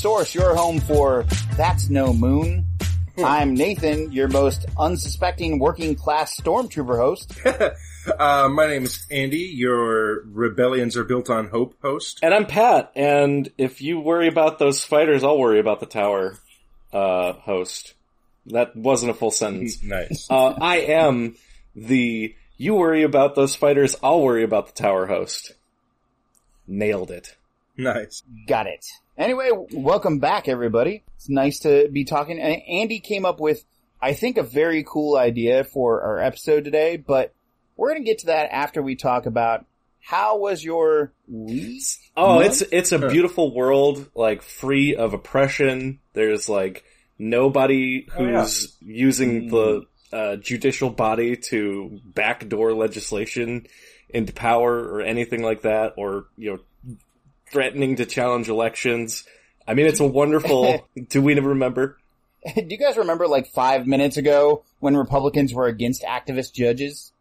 Source, your home for That's No Moon. I'm Nathan, your most unsuspecting working class stormtrooper host. uh, my name is Andy, your Rebellions Are Built on Hope host. And I'm Pat, and if you worry about those fighters, I'll worry about the tower, uh, host. That wasn't a full sentence. nice. Uh, I am the you worry about those fighters, I'll worry about the tower host. Nailed it. Nice. Got it. Anyway, welcome back everybody. It's nice to be talking. A- Andy came up with, I think, a very cool idea for our episode today, but we're gonna get to that after we talk about how was your week? Oh, month? it's it's a beautiful world, like free of oppression. There's like nobody Oh, yeah. who's using the uh, judicial body to backdoor legislation into power or anything like that, or you know, threatening to challenge elections. I mean, it's a wonderful. do we remember? Do you guys remember like five minutes ago when Republicans were against activist judges?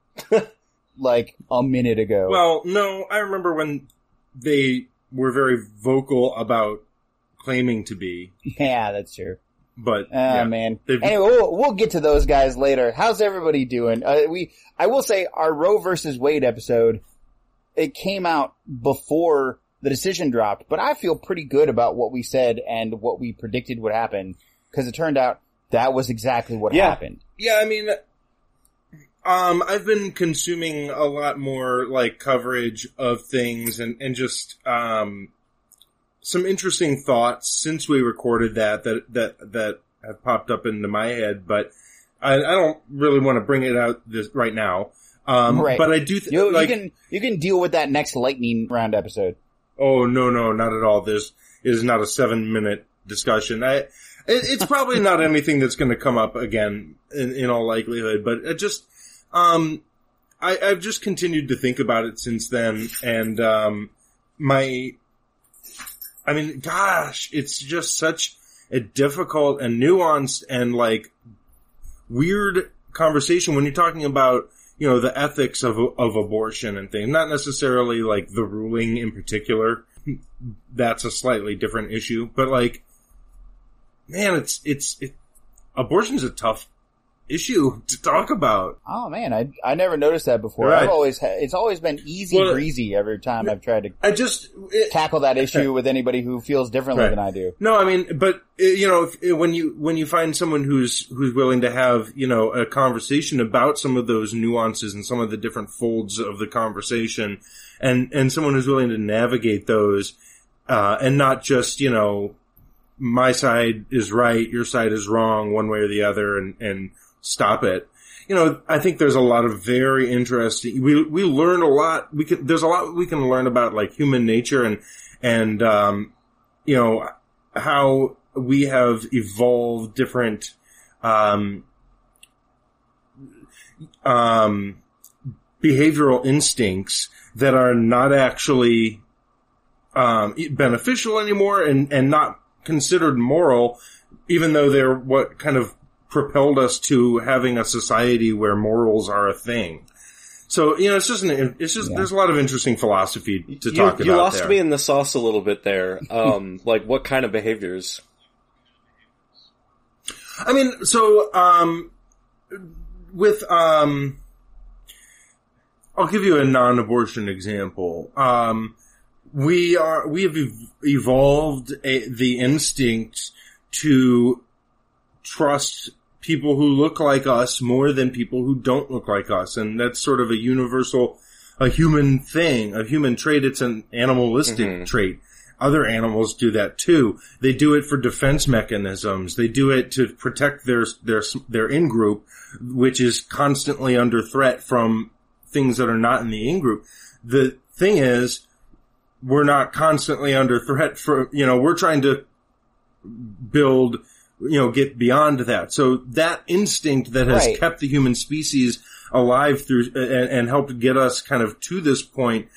like a minute ago. Well, no, I remember when they were very vocal about claiming to be, yeah, that's true. but Oh yeah, man. they've- Anyway, we'll, we'll get to those guys later. How's everybody doing? Uh, we, I will say our Roe versus Wade episode, it came out before the decision dropped, but I feel pretty good about what we said and what we predicted would happen because it turned out that was exactly what Yeah. happened. yeah, I mean, um, I've been consuming a lot more like coverage of things and and just um some interesting thoughts since we recorded that that that that have popped up into my head, but I, I don't really want to bring it out this right now. Um, Right. but I do th- You, like. you can, you can deal with that next lightning round episode. Oh no, no, not at all. This is not a seven minute discussion. I, it, it's probably not anything that's going to come up again in, in all likelihood, but it just, um, I, I've just continued to think about it since then, and um, my, I mean, gosh, it's just such a difficult and nuanced and like weird conversation when you're talking about you know the ethics of of abortion and things, not necessarily like the ruling in particular. That's a slightly different issue, but like, man, it's it's it, abortion's a tough issue to talk about. Oh man, I, I never noticed that before. Right. I've always, ha- it's always been easy Well, breezy every time I've tried to I just it, tackle that issue with anybody who feels differently Right. than I do. No, I mean, but uh, you know, if, uh, when you when you find someone who's who's willing to have you know a conversation about some of those nuances and some of the different folds of the conversation, and and someone who's willing to navigate those, uh, and not just you know, my side is right, your side is wrong, one way or the other, and and stop it. You know, I think there's a lot of very interesting. We we learn a lot. We can there's a lot we can learn about like human nature and and um, you know how we have evolved different um, um, behavioral instincts that are not actually um, beneficial anymore and, and not considered moral, even though they're what kind of propelled us to having a society where morals are a thing. So you know, it's just an, it's just Yeah. there's a lot of interesting philosophy to you, talk you about. You lost there. me in the sauce a little bit there. Um, like what kind of behaviors? I mean, so um, with um, I'll give you a non-abortion example. Um, we are we have ev- evolved a, the instinct to trust people who look like us more than people who don't look like us, and that's sort of a universal, a human thing, a human trait. It's an animalistic Mhm. trait. Other animals do that too. They do it for defense mechanisms. They do it to protect their their their in group, which is constantly under threat from things that are not in the in group. The thing is, we're not constantly under threat for you know we're trying to build you know get beyond that. So that instinct that has Right. kept the human species alive through and, and helped get us kind of to this point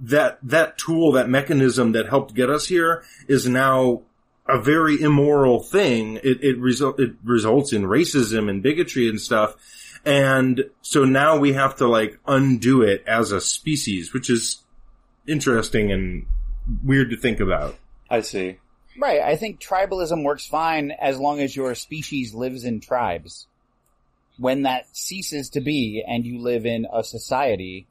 that that tool, that mechanism that helped get us here is now a very immoral thing. It it result it results in racism and bigotry and stuff. And so now we have to like undo it as a species, which is interesting and weird to think about. I see. Right. I think tribalism works fine as long as your species lives in tribes. When that ceases to be and you live in a society,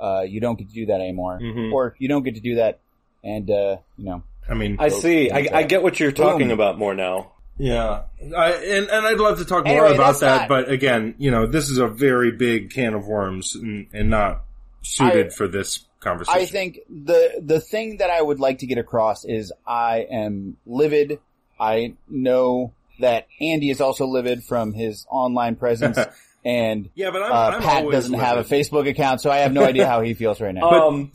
uh, you don't get to do that anymore. Mhm. Or you don't get to do that and, uh, you know, I mean, I see. I, I get what you're talking Boom. about more now. yeah, I, and and I'd love to talk more Anyway, about that, not- but again, you know, this is a very big can of worms and, and not suited I- for this conversation. I think the the thing that I would like to get across is I am livid. I know that Andy is also livid from his online presence, and yeah, but I'm, uh, I'm Pat doesn't have a. Facebook account, so I have no idea how he feels right now. Um,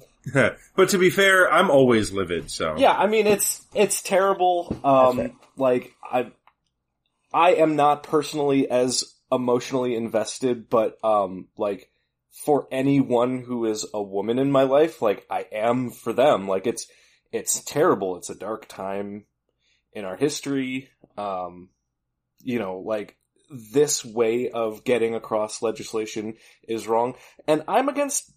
but to be fair, I'm always livid. So yeah, I mean it's it's terrible. Um, fair. like I, I am not personally as emotionally invested, but um, like for anyone who is a woman in my life, like I am for them. Like it's it's terrible. It's a dark time in our history. Um, you know, like this way of getting across legislation is wrong, and I'm against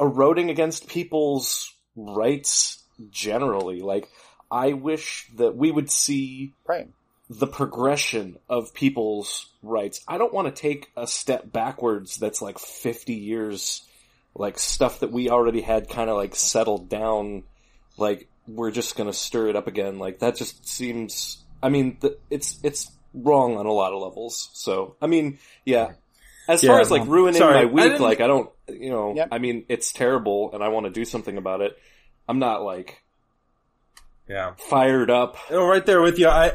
eroding against people's rights generally. Like, I wish that we would see right. The progression of people's rights. I don't want to take a step backwards that's like 50 years, like stuff that we already had kind of like settled down. Like, we're just gonna stir it up again. Like, that just seems, I mean, th- it's, it's wrong on a lot of levels. So, I mean, yeah. As far as like ruining sorry, my week, didn't- like I don't, you know, Yep. I mean, it's terrible and I want to do something about it. I'm not like yeah, fired up. Oh, right there with you. I,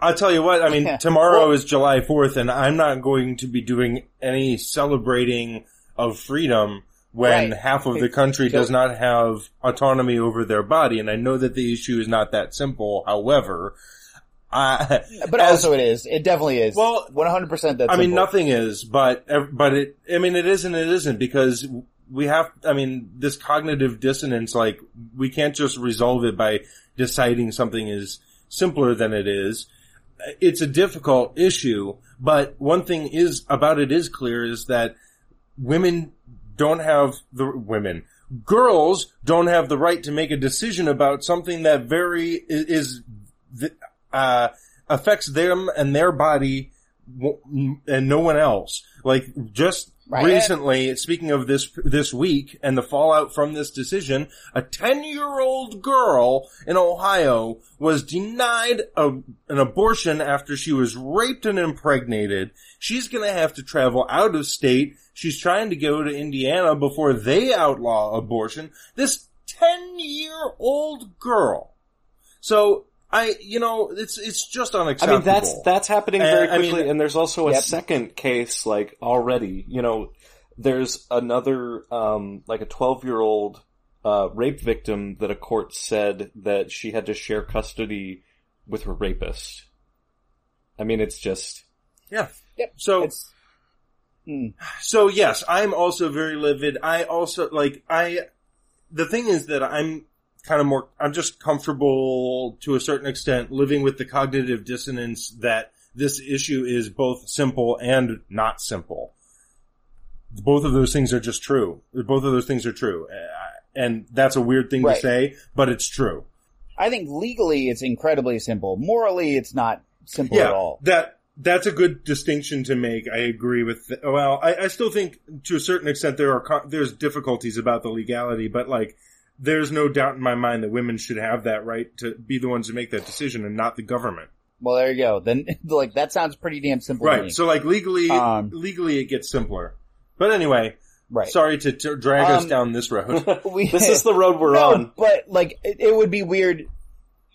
I'll tell you what. I mean, tomorrow Well- is July Fourth, and I'm not going to be doing any celebrating of freedom when Right. half of the country does not have autonomy over their body. And I know that the issue is not that simple. However, I, But as- also, it is. It definitely is. Well, one hundred percent. That's I mean, nothing is, but but it. I mean, it is and it isn't because we have. I mean, this cognitive dissonance, like we can't just resolve it by deciding something is simpler than it is. It's a difficult issue, but one thing is about it is clear is that women don't have the women. Girls don't have the right to make a decision about something that very is, uh, affects them and their body and no one else. Like just Right. recently, speaking of this this week and the fallout from this decision, a ten year old girl in Ohio was denied a, an abortion after she was raped and impregnated. She's going to have to travel out of state. She's trying to go to Indiana before they outlaw abortion. This ten year old girl. So I, you know, it's it's just unacceptable. I mean, that's that's happening very I mean- quickly, and there's also a Yep. second case like already. You know, there's another um, like a 12 year old uh, rape victim that a court said that she had to share custody with her rapist. I mean, it's just yeah. Yep. So It's, mm, So yes, I'm also very livid. I also like I. The thing is that I'm kind of more. I'm just comfortable to a certain extent living with the cognitive dissonance that this issue is both simple and not simple. Both of those things are just true. Both of those things are true, Uh, and that's a weird thing Right. to say, but it's true. I think legally it's incredibly simple. Morally, it's not simple at all. That that's a good distinction to make. I agree with. th- well, I, I still think to a certain extent there are there's difficulties about the legality, but like there's no doubt in my mind that women should have that right to be the ones to make that decision and not the government. Well, there you go. Then, like, that sounds pretty damn simple to me. Right. So like legally, Um, legally it gets simpler. But anyway, right. sorry to, to drag us Um, down this road. We, this is the road we're no, on. but like, it, it would be weird.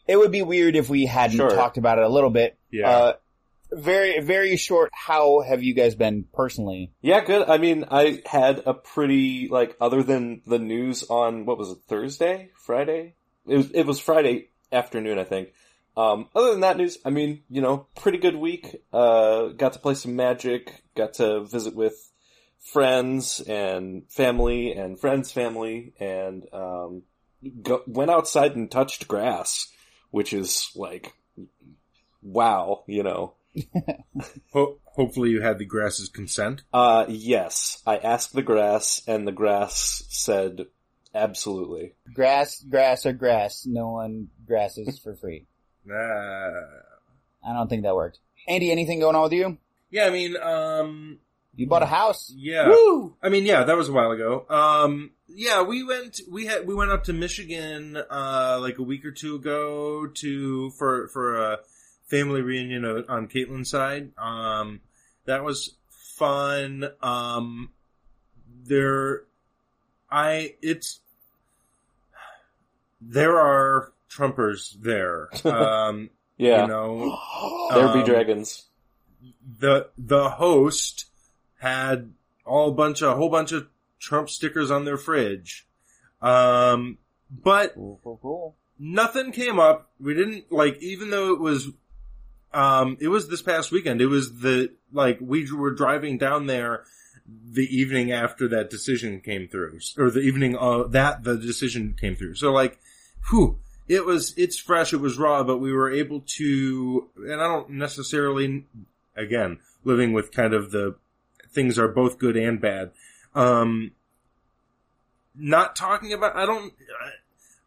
It would be weird if we hadn't Sure. talked about it a little bit. Yeah. Uh, very, very short. How have you guys been personally? Yeah, good. I mean, I had a pretty like other than the news on what was it Thursday, Friday? It was it was Friday afternoon, I think. Um, other than that news, I mean, you know, pretty good week. Uh, got to play some Magic. Got to visit with friends and family and friends' family, and um, go, went outside and touched grass, which is like, wow, you know. Ho- hopefully you had the grass's consent. Uh, yes. I asked the grass, and the grass said, absolutely. Grass, grass, or grass. No one grasses for free. Nah. I don't think that worked. Andy, anything going on with you? Yeah, I mean, um, You bought a house. yeah. Woo! I mean, yeah, that was a while ago. Um, yeah, we went, we had, we went up to Michigan, uh, like a week or two ago to, for, for a family reunion on Caitlin's side. Um, that was fun. Um, there, I, it's, there are Trumpers there. Um, Yeah. you know, there be um, dragons. the the host had all a bunch of a whole bunch of Trump stickers on their fridge. Um, but Cool, cool, cool. nothing came up. We didn't like, even though it was, um, it was this past weekend. It was the like we were driving down there the evening after that decision came through, or the evening that the decision came through. So like, whew, it was it's fresh, it was raw, but we were able to, and I don't necessarily, again, living with kind of the things are both good and bad. Um, not talking about, I don't,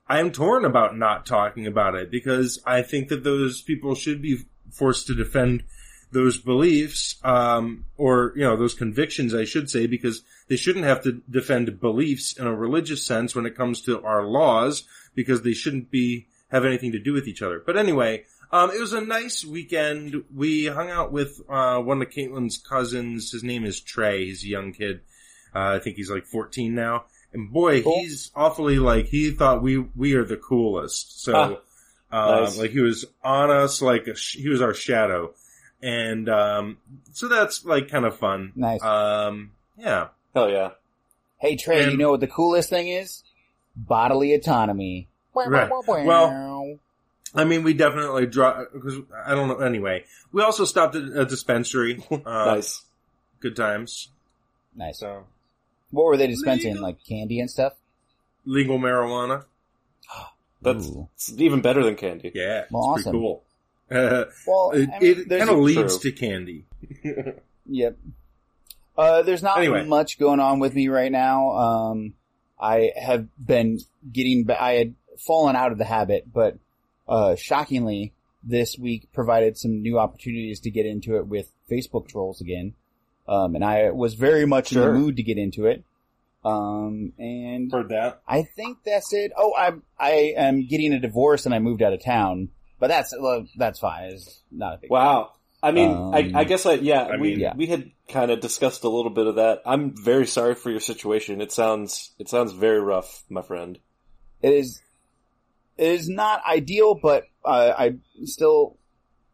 I am torn about not talking about it because I think that those people should be forced to defend those beliefs, um, or, you know, those convictions, I should say, because they shouldn't have to defend beliefs in a religious sense when it comes to our laws, because they shouldn't be, have anything to do with each other. But anyway, um, it was a nice weekend. We hung out with, uh, one of Caitlin's cousins. His name is Trey. He's a young kid. Uh, I think he's like 14 now. And boy, Cool. he's awfully like, he thought we, we are the coolest. So, uh, nice. like he was on us, like a sh- he was our shadow. And, um, so that's like kind of fun. Nice. Um, yeah. Hell yeah. Hey Trey, you know what the coolest thing is? Bodily autonomy. Right. Well- I mean, we definitely draw, because I don't know, anyway. We also stopped at a dispensary. Uh, nice. Good times. nice. So, What were they dispensing? Legal. Like candy and stuff? legal marijuana. That's Ooh. even better than candy. Yeah. Well, it's awesome. pretty cool. Uh, Well, it I mean, it kind of leads True. to candy. Yep. Uh, there's not Anyway. much going on with me right now. Um, I have been getting, ba- I had fallen out of the habit, but, uh, shockingly, this week provided some new opportunities to get into it with Facebook trolls again. Um, and I was very much in the mood to get into it. Um, and Heard that. I think that's it. Oh, I'm, I am getting a divorce and I moved out of town, but that's, well, that's fine. It's not a big Wow. I mean, Um, I, I guess I, yeah, I we, mean- Yeah. we had kind of discussed a little bit of that. I'm very sorry for your situation. It sounds, it sounds very rough, my friend. it is it is not ideal, but uh, I still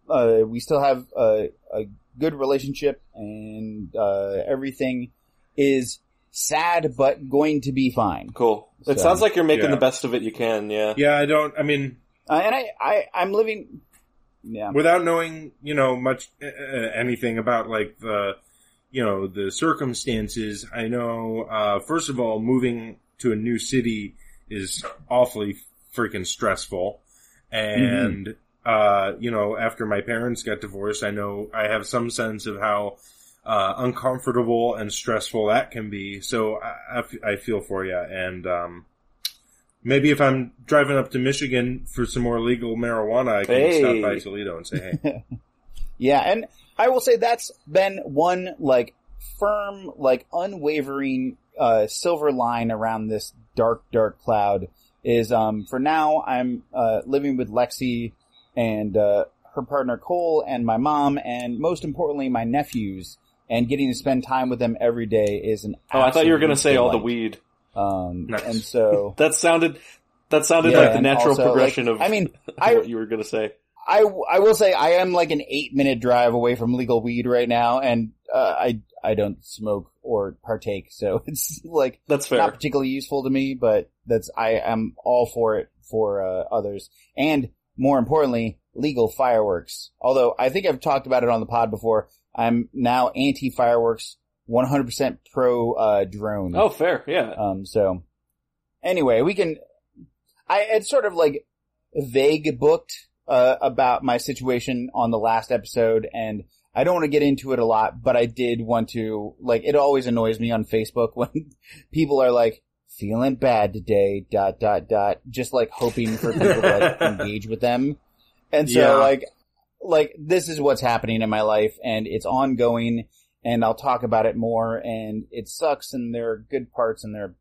uh, we still have a, a good relationship, and uh, everything is sad, but going to be fine. Cool. It So, sounds like you're making yeah. the best of it you can, yeah. Yeah, I don't, I mean, Uh, and I, I I'm living. Yeah, without knowing, you know, much uh, uh, anything about like the, you know, the circumstances. I know, uh, first of all, moving to a new city is awfully freaking stressful, and uh, you know, after my parents got divorced, I know I have some sense of how. Uh, uncomfortable and stressful that can be. So I, I f- I feel for you. And, um, maybe if I'm driving up to Michigan for some more legal marijuana, I can Hey. stop by Toledo and say, hey. yeah, and I will say that's been one like firm, like unwavering uh, silver line around this dark, dark cloud. Is um for now I'm uh, living with Lexi and uh, her partner Cole and my mom and most importantly my nephews and getting to spend time with them every day is an Oh, I thought you were gonna say all the weed. Um, Nice. and so That sounded, that sounded Yeah, like the natural also, like, progression of I mean, I what you were gonna say. I, I will say I am like an eight minute drive away from legal weed right now, and uh, I I don't smoke or partake, so it's like That's fair. not particularly useful to me. But that's I am all for it for uh, others, and more importantly, legal fireworks. Although I think I've talked about it on the pod before, I'm now anti fireworks, 100% pro uh, drone. Oh, fair, yeah. Um, so anyway, we can, I had sort of like vague booked, uh, about my situation on the last episode and I don't want to get into it a lot, but I did want to, like, it always annoys me on Facebook when people are like, feeling bad today, dot, dot, dot, just like hoping for people to like engage with them. And so Yeah. like, like this is what's happening in my life and it's ongoing and I'll talk about it more and it sucks and there are good parts and there are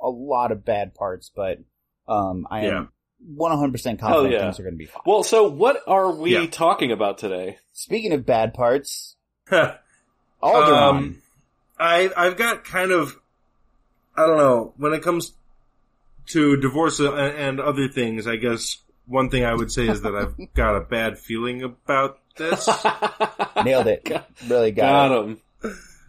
a lot of bad parts, but, um, I Yeah. am 100% confident yeah. things are going to be fine. Well, so what are we Yeah. talking about today? Speaking of bad parts, I, Alderaan. Um, I've got kind of, I don't know, when it comes to divorce and, and other things, I guess one thing I would say is that I've got a bad feeling about this. nailed it. Got- Really got, Got it. him.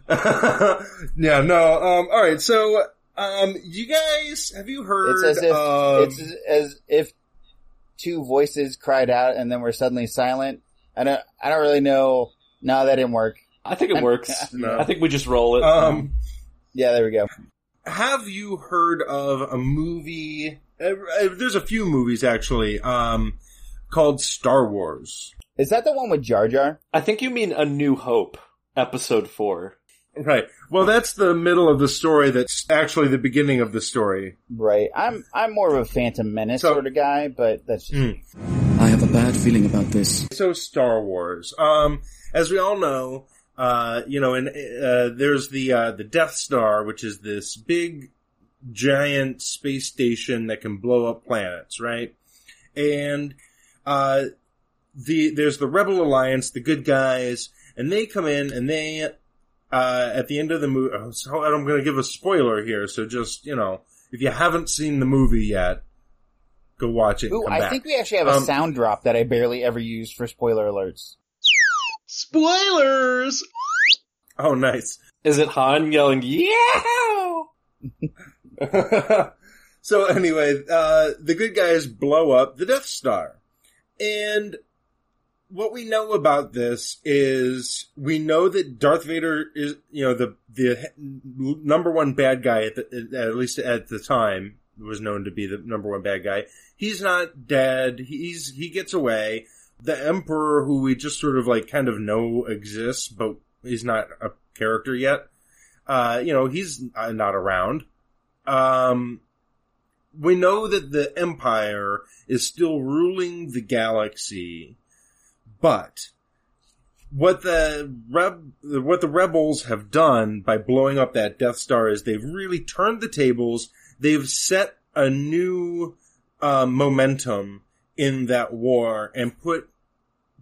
yeah, no, um, alright, so, um, you guys, have you heard It's as if of, it's as- as if two voices cried out and then were suddenly silent. I don't. I don't really know. No, that didn't work. I think it works. No. I think we just roll it. um, Yeah, there we go. have you heard of a movie? Uh, uh, there's a few movies actually, um, called Star Wars. Is that the one with Jar Jar? I think you mean A New Hope, episode four. Right. Well, that's the middle of the story. That's actually the beginning of the story. Right. I'm. I'm more of a Phantom Menace So- sort of guy, but that's just, Mm. I have a bad feeling about this. So Star Wars. Um, as we all know, uh, you know, and uh, there's the uh, the Death Star, which is this big, giant space station that can blow up planets, right? And uh, the there's the Rebel Alliance, the good guys, and they come in and they uh, at the end of the movie. So I'm going to give a spoiler here, so just you know, if you haven't seen the movie yet, go watch it. Ooh, come I back. think we actually have a Um, sound drop that I barely ever use for spoiler alerts. Spoilers! Oh, nice. Is it Han yelling, yeah? so anyway, uh, the good guys blow up the Death Star. And what we know about this is we know that Darth Vader is, you know, the, the number one bad guy at the, at least at the time was known to be the number one bad guy. He's not dead. He's, he gets away. The Emperor, who we just sort of like kind of know exists, but he's not a character yet. Uh, you know, he's uh, not around. Um, we know that the Empire is still ruling the galaxy, but what the reb, what the rebels have done by blowing up that Death Star is they've really turned the tables. They've set a new uh, momentum in that war and put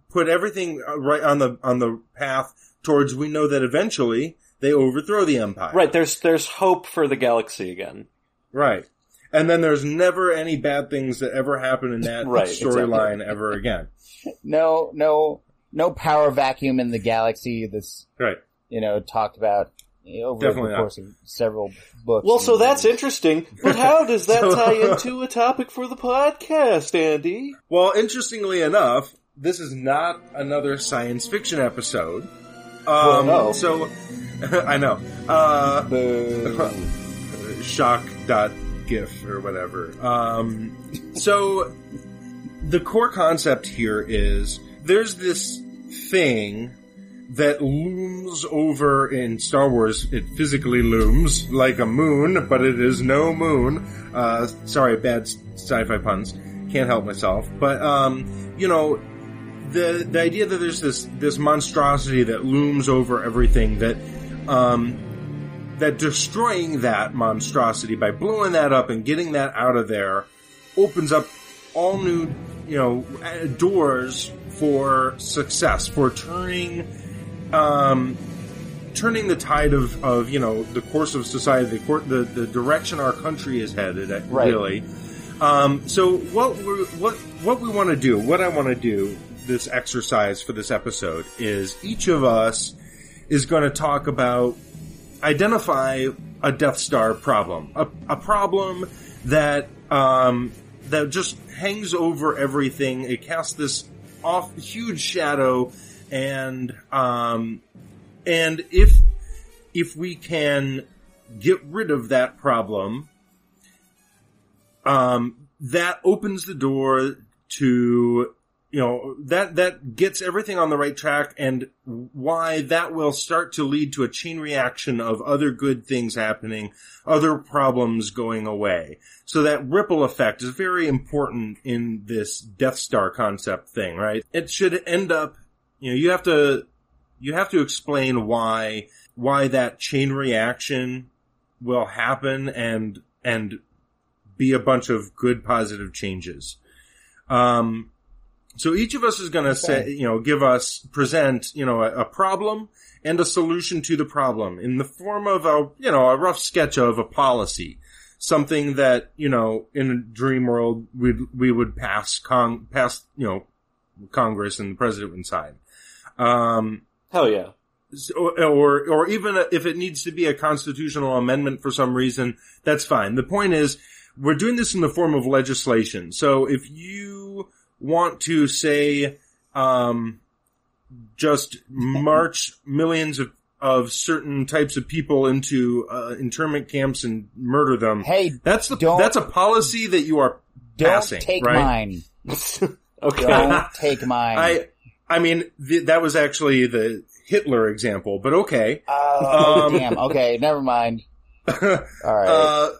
put everything uh, right on the on the path towards. We know that eventually they overthrow the Empire. Right, there's there's hope for the galaxy again. Right. And then there's never any bad things that ever happen in that Right, storyline ever again. No, no, no power vacuum in the galaxy. That's Right. you know talked about over Definitely the not. course of several books. Well, so that's movies. interesting. But how does that So- tie into a topic for the podcast, Andy? Well, interestingly enough, this is not another science fiction episode. Um, Well, no. So, I know. Uh, dot gif or whatever. Um, so the core concept here is there's this thing that looms over in Star Wars. It physically looms like a moon, but it is no moon. Uh, sorry, bad sci-fi puns. Can't help myself. But, um, you know, the, the idea that there's this, this monstrosity that looms over everything that, um, that destroying that monstrosity by blowing that up and getting that out of there opens up all new, you know, uh, doors for success, for turning, um, turning the tide of, of, you know, the course of society, the, cour- the, the direction our country is headed, at, Right. really. Um, so what we what, what we want to do, what I want to do, this exercise for this episode is each of us is going to talk about identify a Death Star problem, a, a problem that um, that just hangs over everything. It casts this off huge shadow, and um, and if if we can get rid of that problem, um, that opens the door to you know, that, that gets everything on the right track and why that will start to lead to a chain reaction of other good things happening, other problems going away. So that ripple effect is very important in this Death Star concept thing, right? It should end up, you know, you have to, you have to explain why, why that chain reaction will happen and, and be a bunch of good positive changes. Um, so each of us is going to say, you know, give us, present, you know, a, a, problem and a solution to the problem in the form of a, you know, a rough sketch of a policy. Something that, you know, in a dream world, we'd, we would pass con, pass, you know, Congress and the president would sign. Um, Hell yeah. Or, or even if it needs to be a constitutional amendment for some reason, that's fine. The point is, we're doing this in the form of legislation. So if you, want to say, um, just march millions of, of certain types of people into uh, internment camps and murder them. Hey, that's the that's a policy that you are don't passing. take right? mine. okay, don't take mine. I I mean th- that was actually the Hitler example, but okay. Oh um, damn. Okay, never mind. All right. Uh,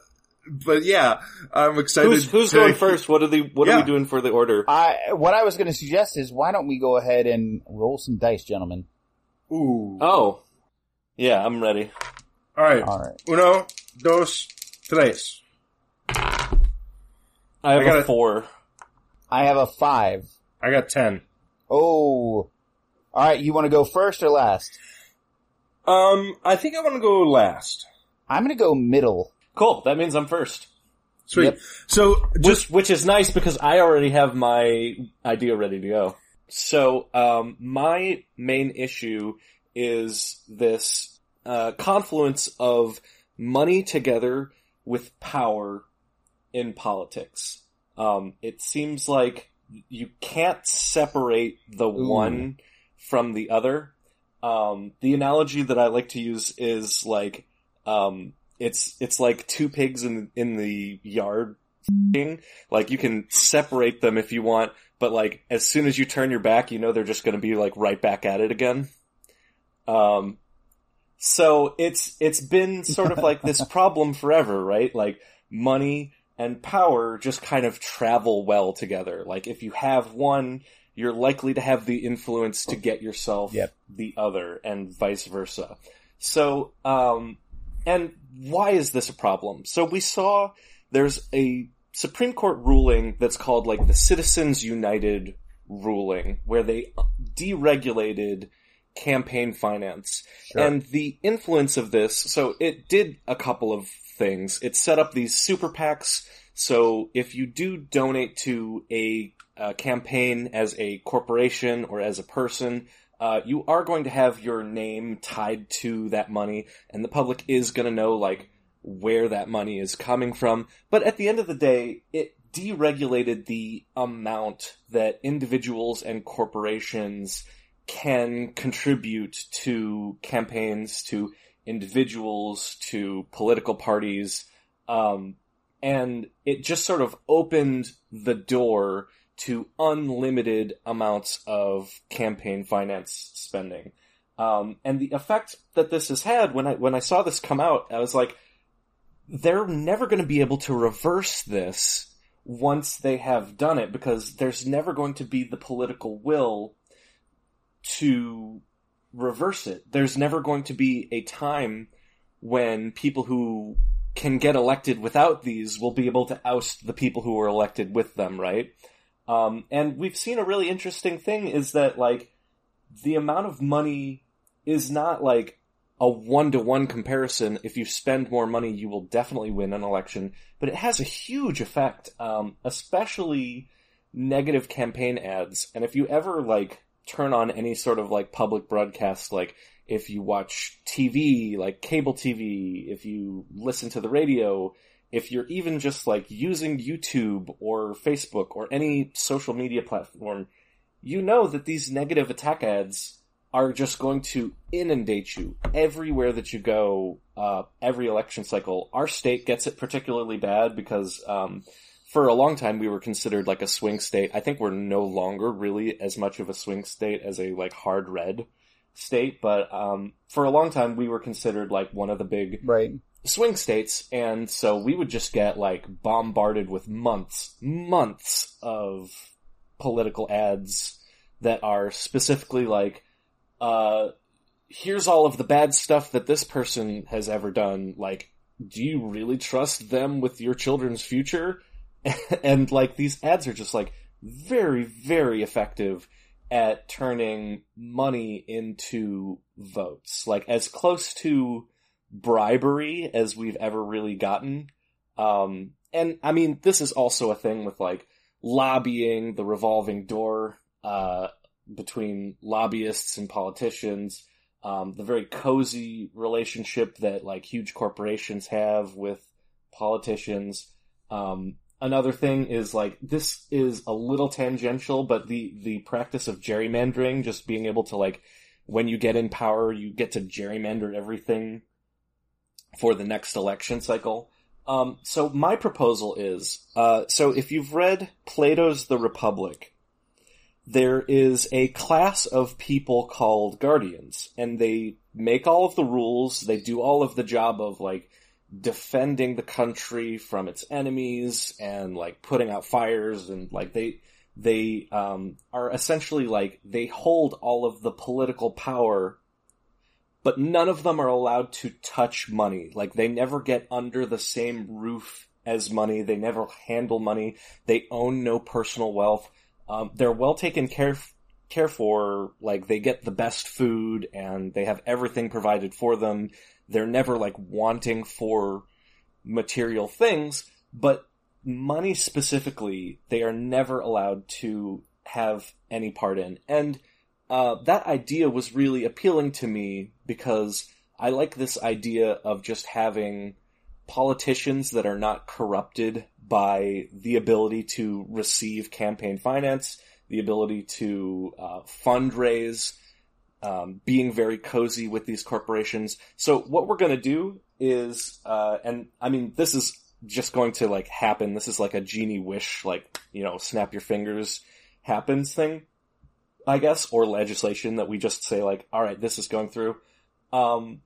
but yeah, I'm excited. Who's, who's to, going first? What are the what Yeah. are we doing for the order? I what I was going to suggest is why don't we go ahead and roll some dice, gentlemen? Ooh. Oh, yeah, I'm ready. All right. All right. Uno, dos, tres. I have I got a four. I have a five. I got ten. Oh. All right. You want to go first or last? Um, I think I want to go last. I'm going to go middle. Cool. That means I'm first. Sweet. Yep. So just Which, which is nice because I already have my idea ready to go. So, um, my main issue is this, uh, confluence of money together with power in politics. Um, it seems like you can't separate the one from the other. Um, the analogy that I like to use is like, um, it's, it's like two pigs in, in the yard. Like you can separate them if you want, but like as soon as you turn your back, you know they're just gonna be like right back at it again. Um, so it's, it's been sort of like this problem forever, right? Like money and power just kind of travel well together. Like if you have one, you're likely to have the influence to get yourself Yep. the other and vice versa. So, um, and why is this a problem? So we saw there's a Supreme Court ruling that's called like the Citizens United ruling, where they deregulated campaign finance. And the influence of this, so it did a couple of things. It set up these super PACs. So if you do donate to a, uh campaign as a corporation or as a person, uh, you are going to have your name tied to that money, and the public is going to know like where that money is coming from. But at the end of the day, it deregulated the amount that individuals and corporations can contribute to campaigns, to individuals, to political parties, um, and it just sort of opened the door to unlimited amounts of campaign finance spending. Um, and the effect that this has had when I when I saw this come out, I was like, they're never going to be able to reverse this once they have done it because there's never going to be the political will to reverse it. There's never going to be a time when people who can get elected without these will be able to oust the people who were elected with them, right? Um, and we've seen a really interesting thing is that like the amount of money is not like a one to one comparison. If you spend more money, you will definitely win an election, but it has a huge effect, um, especially negative campaign ads. And if you ever like turn on any sort of like public broadcast, like if you watch TV, like cable TV, if you listen to the radio, if you're even just like using YouTube or Facebook or any social media platform, you know that these negative attack ads are just going to inundate you everywhere that you go, uh, every election cycle. Our state gets it particularly bad because, um, for a long time we were considered like a swing state. I think we're no longer really as much of a swing state as a like hard red state, but um, for a long time we were considered like one of the big Right. Swing states, and so we would just get like bombarded with months, months of political ads that are specifically like, uh, here's all of the bad stuff that this person has ever done. Like, do you really trust them with your children's future? and like these ads are just like very, very effective at turning money into votes. Like as close to bribery as we've ever really gotten. Um, and I mean, this is also a thing with like lobbying, the revolving door, uh, between lobbyists and politicians, um, the very cozy relationship that like huge corporations have with politicians. Um, another thing is like, this is a little tangential, but the, the practice of gerrymandering, just being able to like, when you get in power, you get to gerrymander everything for the next election cycle. Um, so my proposal is, uh, so if you've read Plato's The Republic, there is a class of people called guardians, and they make all of the rules, they do all of the job of like defending the country from its enemies and like putting out fires and like they, they, um, are essentially like, they hold all of the political power but none of them are allowed to touch money. Like they never get under the same roof as money. They never handle money. They own no personal wealth. Um, they're well taken care care for. Like they get the best food and they have everything provided for them. They're never like wanting for material things, but money specifically, they are never allowed to have any part in. And uh, that idea was really appealing to me because I like this idea of just having politicians that are not corrupted by the ability to receive campaign finance, the ability to uh, fundraise, um, being very cozy with these corporations. So what we're going to do is, uh, and I mean, this is just going to like happen. This is like a genie wish, like, you know, snap your fingers happens thing. I guess, or legislation that we just say like, all right, this is going through. Um,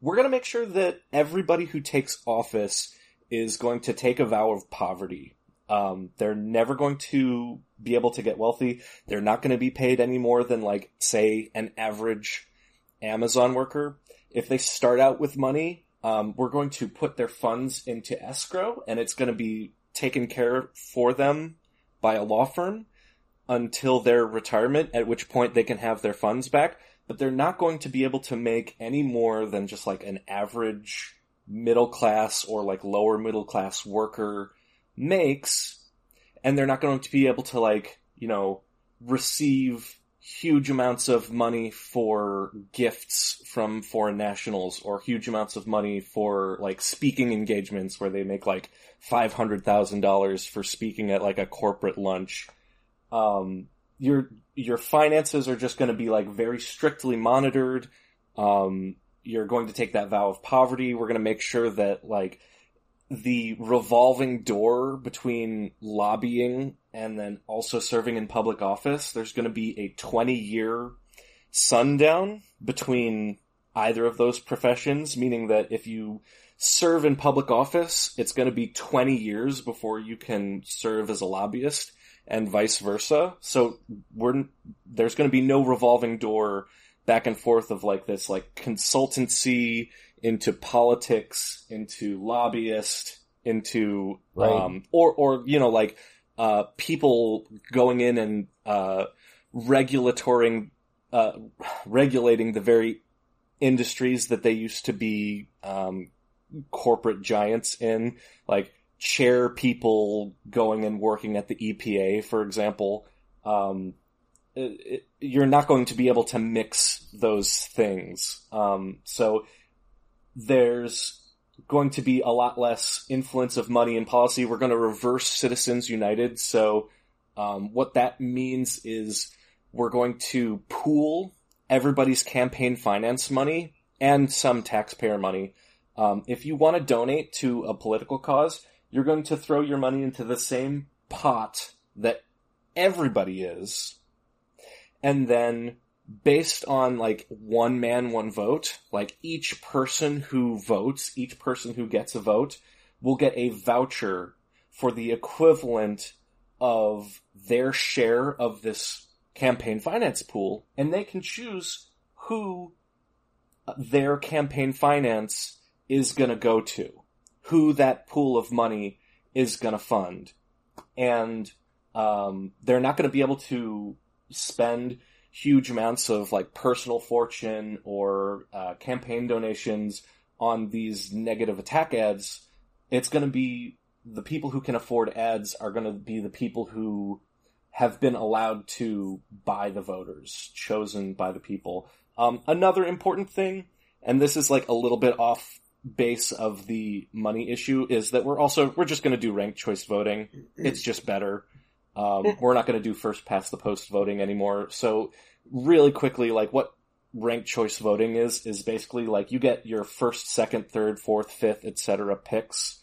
we're going to make sure that everybody who takes office is going to take a vow of poverty. Um, they're never going to be able to get wealthy. They're not going to be paid any more than like, say, an average Amazon worker. If they start out with money, um, we're going to put their funds into escrow and it's going to be taken care for them by a law firm until their retirement, at which point they can have their funds back, but they're not going to be able to make any more than just like an average middle class or like lower middle class worker makes, and they're not going to be able to like, you know, receive huge amounts of money for gifts from foreign nationals or huge amounts of money for like speaking engagements where they make like $500,000 for speaking at like a corporate lunch um, your your finances are just going to be like very strictly monitored. Um, you're going to take that vow of poverty. We're going to make sure that like the revolving door between lobbying and then also serving in public office. There's going to be a 20 year sundown between either of those professions, meaning that if you serve in public office, it's going to be 20 years before you can serve as a lobbyist and vice versa. So we're, there's going to be no revolving door back and forth of like this, like consultancy into politics, into lobbyist, into, Right. um, or, or, you know, like, uh, people going in and, uh, regulatoring, uh, regulating the very industries that they used to be, um, corporate giants in, like chair people going and working at the EPA, for example. Um, it, you're not going to be able to mix those things. Um, so there's going to be a lot less influence of money in policy. We're going to reverse Citizens United. So um, what that means is we're going to pool everybody's campaign finance money and some taxpayer money. Um, if you want to donate to a political cause, you're going to throw your money into the same pot that everybody is, and then based on like one man, one vote, like each person who votes, each person who gets a vote will get a voucher for the equivalent of their share of this campaign finance pool, and they can choose who their campaign finance is going to go to, who that pool of money is going to fund. And um, they're not going to be able to spend huge amounts of like personal fortune or uh, campaign donations on these negative attack ads. It's going to be the people who can afford ads are going to be the people who have been allowed to buy the voters, chosen by the people. Um, another important thing, and this is like a little bit off base of the money issue, is that we're also we're just going to do ranked choice voting. It's just better. Um, we're not going to do first past the post voting anymore. So really quickly, like what ranked choice voting is is basically like you get your first, second, third, fourth, fifth, etc. picks,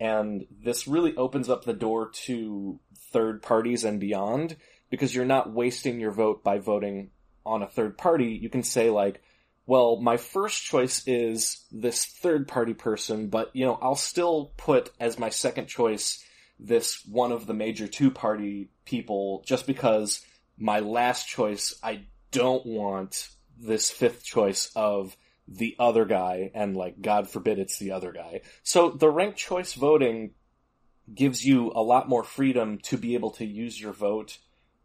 and this really opens up the door to third parties and beyond because you're not wasting your vote by voting on a third party. You can say like, well, my first choice is this third party person, but you know, I'll still put as my second choice this one of the major two party people just because my last choice, I don't want this fifth choice of the other guy and like God forbid it's the other guy. So the ranked choice voting gives you a lot more freedom to be able to use your vote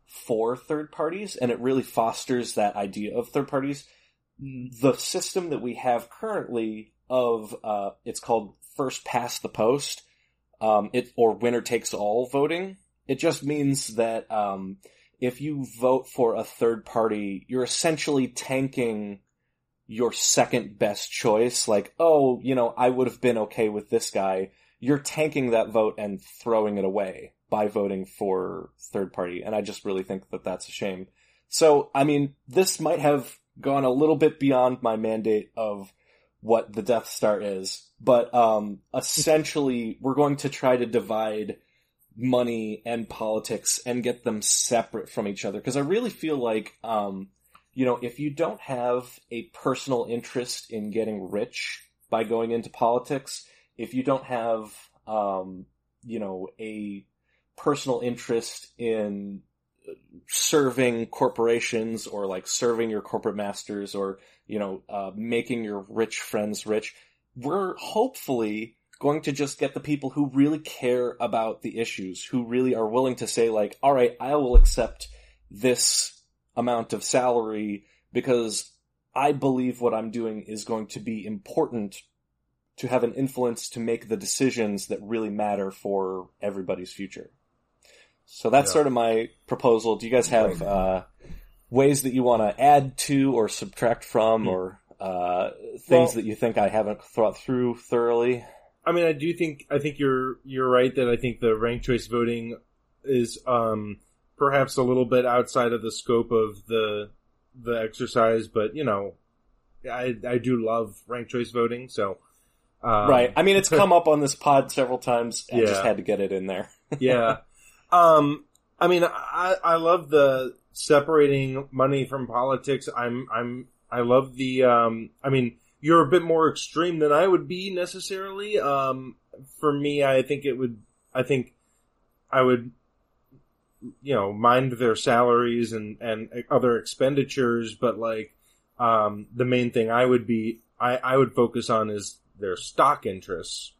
for third parties and it really fosters that idea of third parties. The system that we have currently of uh, it's called first past the post, um, it or winner takes all voting. It just means that um, if you vote for a third party, you're essentially tanking your second best choice. Like, oh, you know, I would have been okay with this guy. You're tanking that vote and throwing it away by voting for third party. And I just really think that that's a shame. So, I mean, this might have gone a little bit beyond my mandate of what the Death Star is, but um, essentially, we're going to try to divide money and politics and get them separate from each other. Because I really feel like, um, you know, if you don't have a personal interest in getting rich by going into politics, if you don't have, um, you know, a personal interest in serving corporations or like serving your corporate masters or you know uh, making your rich friends rich we're hopefully going to just get the people who really care about the issues who really are willing to say like all right i will accept this amount of salary because i believe what i'm doing is going to be important to have an influence to make the decisions that really matter for everybody's future so that's Yeah. sort of my proposal. Do you guys have uh, ways that you want to add to or subtract from, or uh, things Hmm. Well- that you think I haven't thought through thoroughly? I mean, I do think I think you're you're right that I think the ranked choice voting is um, perhaps a little bit outside of the scope of the the exercise, but you know, I I do love ranked choice voting, so um, right. I mean, it's come up on this pod several times. I just had to get it in there. yeah. Um, I mean, I, I love the separating money from politics. I'm, I'm, I love the, um, I mean, you're a bit more extreme than I would be necessarily. Um, for me, I think it would, I think I would, you know, mind their salaries and, and other expenditures, but like, um, the main thing I would be, I, I would focus on is their stock interests.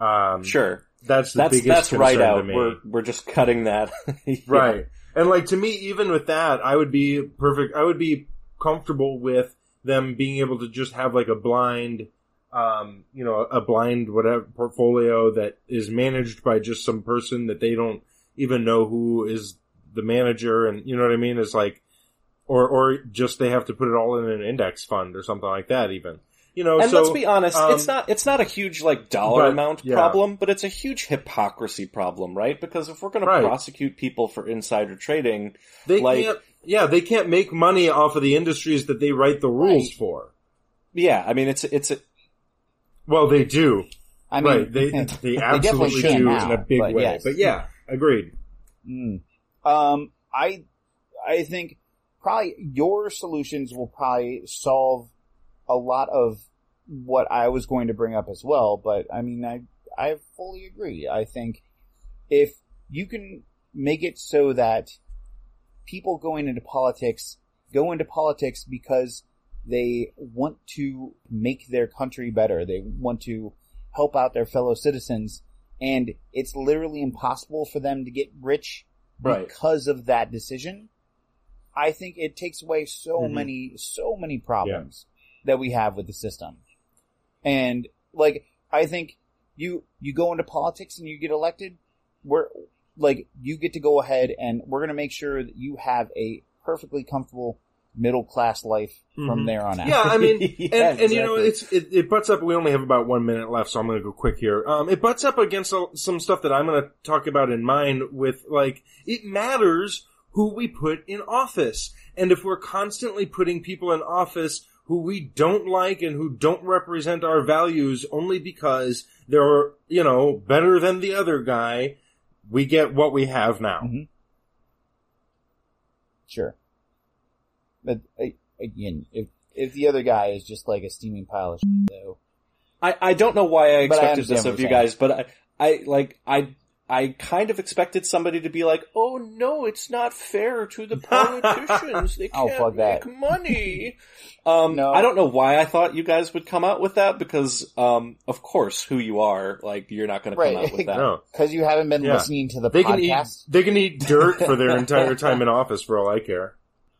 Um, Sure, that's the that's biggest that's right out. me. We're we're just cutting that. Yeah. Right. And like to me, even with that, I would be perfect. I would be comfortable with them being able to just have like a blind, um, you know, a blind whatever portfolio that is managed by just some person that they don't even know who is the manager, and you know what I mean? It's like, or or just they have to put it all in an index fund or something like that. Even you know. And so, let's be honest, um, it's not it's not a huge like dollar but, amount yeah. problem, but it's a huge hypocrisy problem, right? Because if we're going Right. to prosecute people for insider trading, They like- can't. Yeah, they can't make money off of the industries that they write the rules Right. for. yeah, I mean it's it's a, Well, they do. I mean, right. They they definitely absolutely can do now, in a big but way. yes. But yeah, agreed. Mm. Um, I, I think probably your solutions will probably solve a lot of what I was going to bring up as well. But I mean, I, I fully agree. I think if you can make it so that people going into politics go into politics because they want to make their country better. They want to help out their fellow citizens. And it's literally impossible for them to get rich Right. because of that decision. I think it takes away so Mhm. many, so many problems that we have with the system. And like, I think you, you go into politics and you get elected, we're, like, you get to go ahead and we're gonna make sure that you have a perfectly comfortable middle class life from Mhm. there on out. Yeah, I mean, Yeah, and, and you know, it's it, it butts up. We only have about one minute left, so I'm going to go quick here. Um, it butts up against some stuff that I'm going to talk about in mine. With like, it matters who we put in office, and if we're constantly putting people in office who we don't like and who don't represent our values only because they're you know better than the other guy, we get what we have now. Mhm. Sure. But again, if if the other guy is just like a steaming pile of shit, though, I, I don't know why I But I expected this of you saying. guys, but I, I like I I kind of expected somebody to be like, "Oh no, it's not fair to the politicians. They can't fuck that. make money." Um, No. I don't know why I thought you guys would come out with that because, um, of course, who you are, like you're not going to come out with that. No, because you haven't been Yeah. listening to the they can eat podcast, they can eat dirt for their entire time in office for all I care.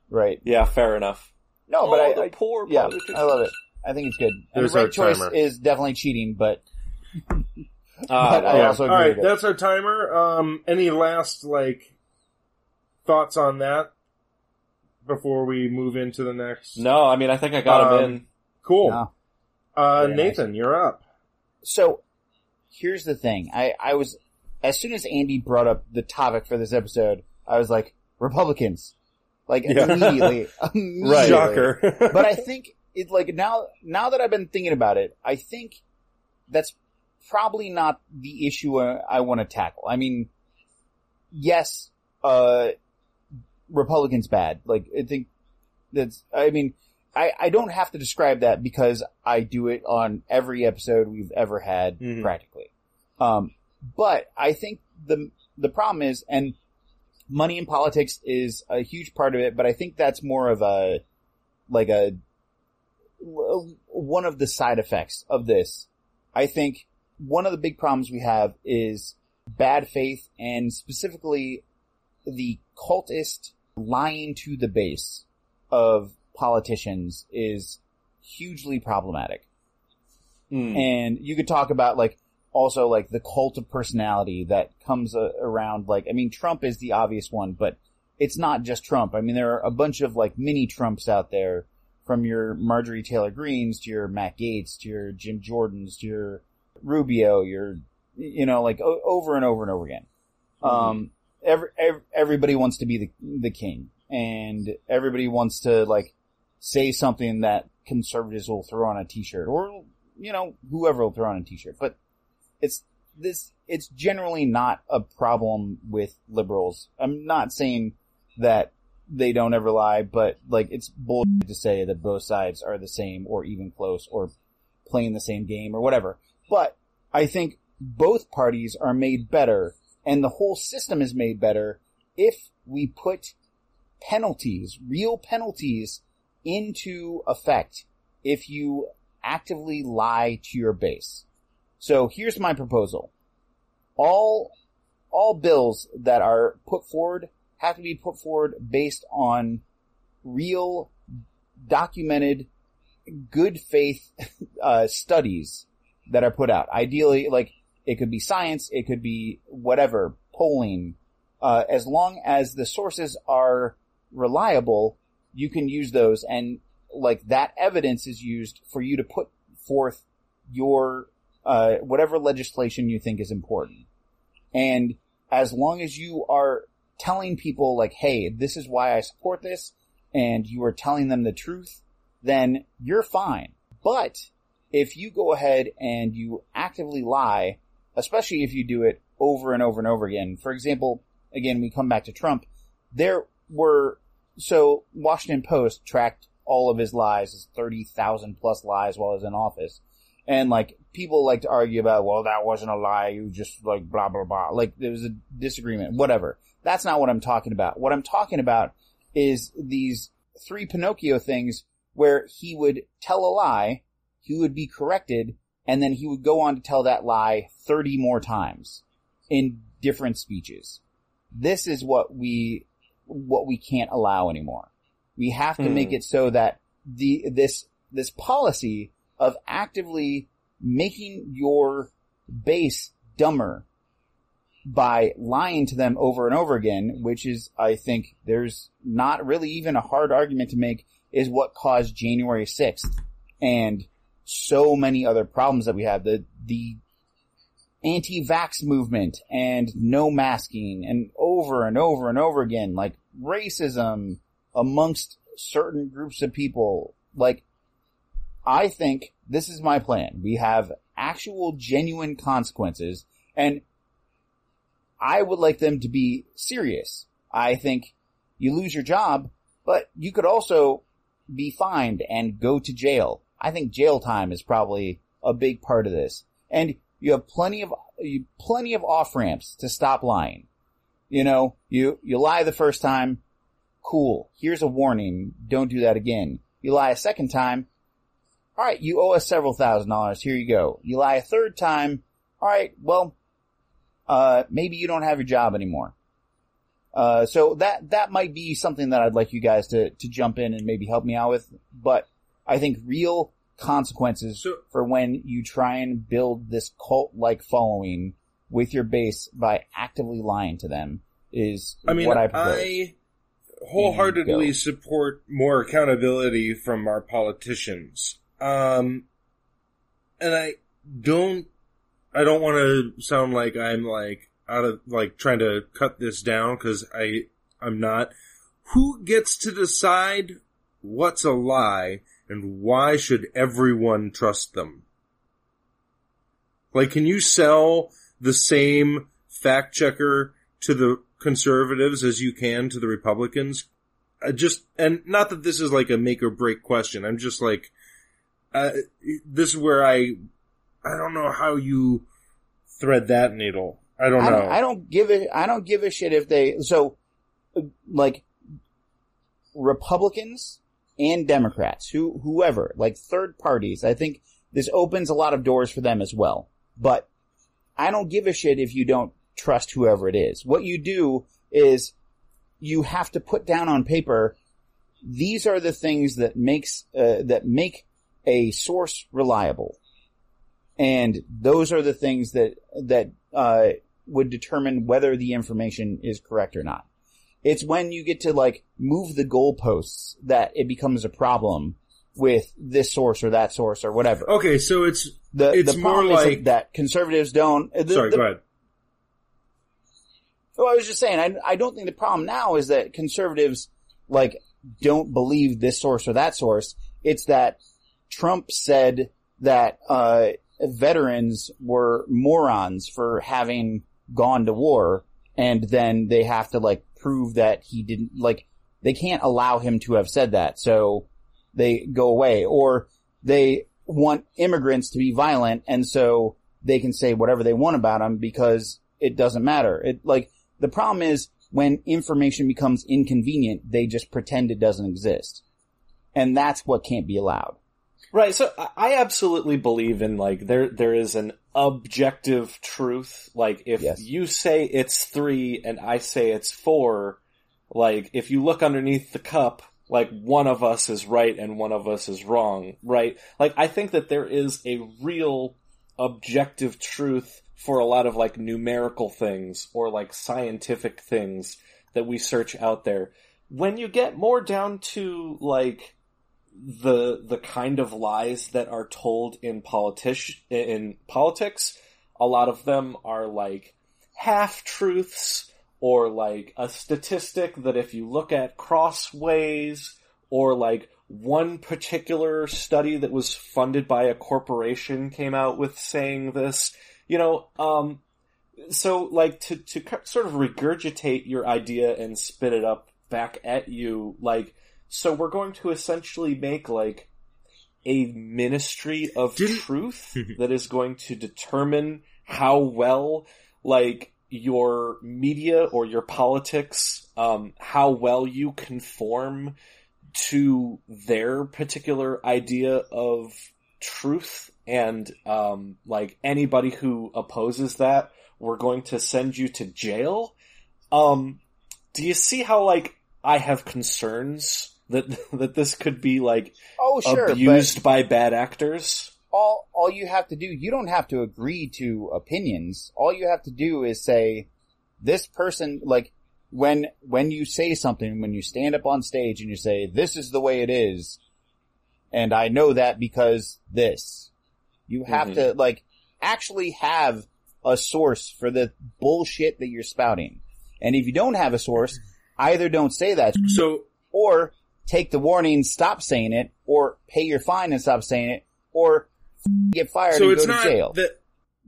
right? Yeah, fair enough. No, but oh, I, the I poor yeah, politicians. I love it. I think it's good. And There's the right our choice timer. is definitely cheating, but Ah, But I yeah. also All agree right, with it. that's our timer. Um, any last like thoughts on that before we move into the next? no, I mean, I think I got him Um, in. Cool. No. Uh, Very Nathan, you're up. So here's the thing. I, I was, as soon as Andy brought up the topic for this episode, I was like, Republicans. Like Yeah. immediately. immediately. Right. Shocker. But I think it like now, now that I've been thinking about it, I think that's probably not the issue I want to tackle. I mean, yes, uh, Republicans bad. Like I think that's, I mean, I, I don't have to describe that because I do it on every episode we've ever had Mhm. practically. Um, but I think the, the problem is, and money in politics is a huge part of it, but I think that's more of a, like a, one of the side effects of this. I think one of the big problems we have is bad faith and specifically the cultist lying to the base of politicians is hugely problematic. Mm. And you could talk about like also like the cult of personality that comes uh, around like, I mean, Trump is the obvious one, but it's not just Trump. I mean, there are a bunch of like mini Trumps out there from your Marjorie Taylor Greens to your Matt Gaetz to your Jim Jordans to your Rubio, you're, you know, like o- over and over and over again. Um, every, ev everybody wants to be the, the king and everybody wants to like say something that conservatives will throw on a t-shirt or, you know, whoever will throw on a t-shirt. But it's this, it's generally not a problem with liberals. I'm not saying that they don't ever lie, but like it's bullshit to say that both sides are the same or even close or playing the same game or whatever. But I think both parties are made better and the whole system is made better if we put penalties, real penalties into effect if you actively lie to your base. So here's my proposal. All, all bills that are put forward have to be put forward based on real, documented, good faith, uh, studies that are put out. Ideally, like, it could be science, it could be whatever, polling, uh, as long as the sources are reliable, you can use those and like that evidence is used for you to put forth your, uh, whatever legislation you think is important. And as long as you are telling people like, hey, this is why I support this, and you are telling them the truth, then you're fine. But if you go ahead and you actively lie, especially if you do it over and over and over again. For example, again, we come back to Trump. There were, so Washington Post tracked all of his lies, his 30,000 plus lies while he was in office. And like, people like to argue about, well, that wasn't a lie, you just like blah, blah, blah. Like, there was a disagreement, whatever. That's not what I'm talking about. What I'm talking about is these three Pinocchio things where he would tell a lie, he would be corrected, and then he would go on to tell that lie 30 more times in different speeches. This is what we, what we can't allow anymore. We have to Hmm. make it so that the, this, this policy of actively making your base dumber by lying to them over and over again, which is, I think, there's not really even a hard argument to make, is what caused January 6th and so many other problems that we have. The, the anti-vax movement and no masking and over and over and over again, like racism amongst certain groups of people. Like, I think this is my plan. We have actual genuine consequences and I would like them to be serious. I think you lose your job, but you could also be fined and go to jail. I think jail time is probably a big part of this. And you have plenty of, you, plenty of off ramps to stop lying. You know, you, you lie the first time, cool. Here's a warning. Don't do that again. You lie a second time. All right. You owe us several thousand dollars. Here you go. You lie a third time. All right. Well, uh, maybe you don't have your job anymore. Uh, so that, that might be something that I'd like you guys to, to jump in and maybe help me out with. But I think real consequences So- for when you try and build this cult-like following with your base by actively lying to them is I mean, what I I, propose. wholeheartedly support more accountability from our politicians. Um, and I don't, I don't want to sound like I'm like out of, like trying to cut this down because I, I'm not. Who gets to decide what's a lie and why should everyone trust them? Like, can you sell the same fact checker to the conservatives as you can to the Republicans? I just, and not that this is like a make or break question. I'm just like, uh, this is where I, I don't know how you thread that needle. I don't I know. don't, I don't give a I don't give a shit if they so like Republicans and Democrats, who whoever, like third parties. I think this opens a lot of doors for them as well. But I don't give a shit if you don't trust whoever it is. What you do is you have to put down on paper these are the things that makes uh, that make a source reliable and those are the things that that uh, would determine whether the information is correct or not. It's when you get to like move the goalposts that it becomes a problem with this source or that source or whatever. okay, so it's, the it's the more like- that conservatives don't. uh, The, sorry, the- go ahead. well, I was just saying, I, I don't think the problem now is that conservatives, like, don't believe this source or that source. It's that Trump said that, uh, veterans were morons for having gone to war, and then they have to, like, prove that he didn't, like, they can't allow him to have said that, so they go away. Or they want immigrants to be violent, and so they can say whatever they want about them because it doesn't matter. It, like, the problem is when information becomes inconvenient, they just pretend it doesn't exist. And that's what can't be allowed. Right. So I- absolutely believe in like there there is an objective truth. Like if Yes. you say it's three and I say it's four, like if you look underneath the cup, like one of us is right and one of us is wrong, right? Like I think that there is a real objective truth for a lot of like numerical things or like scientific things that we search out there. When you get more down to like the the kind of lies that are told in politic in politics, a lot of them are like half truths or like a statistic that if you look at crossways or like one particular study that was funded by a corporation came out with saying this. You know, um, so like to to sort of regurgitate your idea and spit it up back at you, like so we're going to essentially make like a ministry of Didn't- truth that is going to determine how well like your media or your politics um how well you conform to their particular idea of truth and um like anybody who opposes that we're going to send you to jail. Um do you see how like i have concerns that that this could be like Oh, sure. but- abused by bad actors all all you have to do you don't have to agree to opinions all you have to do is say this person like when when you say something when you stand up on stage and you say this is the way it is and i know that because this you have Mhm. to like actually have a source for the bullshit that you're spouting and if you don't have a source either don't say that So or take the warning, stop saying it, or pay your fine and stop saying it, or get fired so and go to not jail. that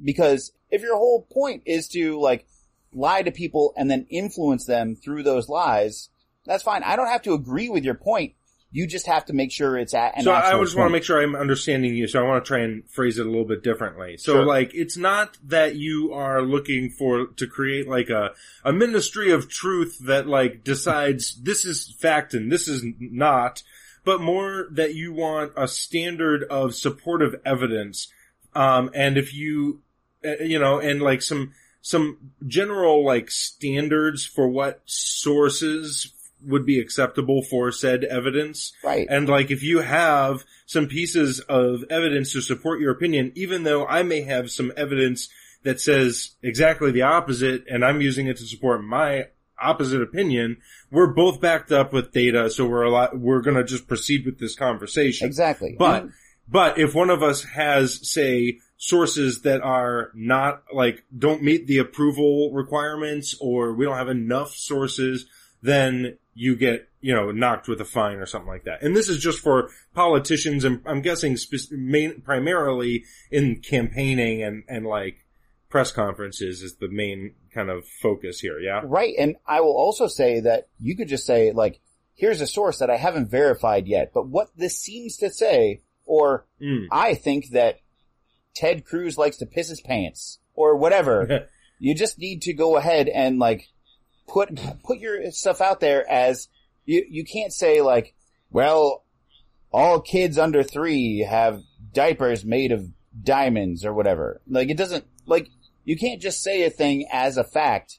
because if your whole point is to like lie to people and then influence them through those lies, that's fine. I don't have to agree with your point. You just have to make sure it's at so I just want to make sure I'm understanding you. So I want to try and phrase it a little bit differently. So Sure. like, it's not that you are looking for to create like a a ministry of truth that like decides this is fact and this is not, but more that you want a standard of supportive evidence. Um, and if you, uh, you know, and like some some general like standards for what sources would be acceptable for said evidence. right. And like, if you have some pieces of evidence to support your opinion, even though I may have some evidence that says exactly the opposite and I'm using it to support my opposite opinion, we're both backed up with data. So we're a lot, we're going to just proceed with this conversation. exactly. But, And- but if one of us has, say, sources that are not, like, don't meet the approval requirements or we don't have enough sources, then you get, you know, knocked with a fine or something like that. And this is just for politicians and I'm guessing spe- main, primarily in campaigning and, and like press conferences is the main kind of focus here. Yeah. Right. And I will also say that you could just say like, here's a source that I haven't verified yet, but what this seems to say, or Mm. I think that Ted Cruz likes to piss his pants or whatever. you just need to go ahead and like put, put your stuff out there as you, you can't say like, well, all kids under three have diapers made of diamonds or whatever. Like it doesn't, like, you can't just say a thing as a fact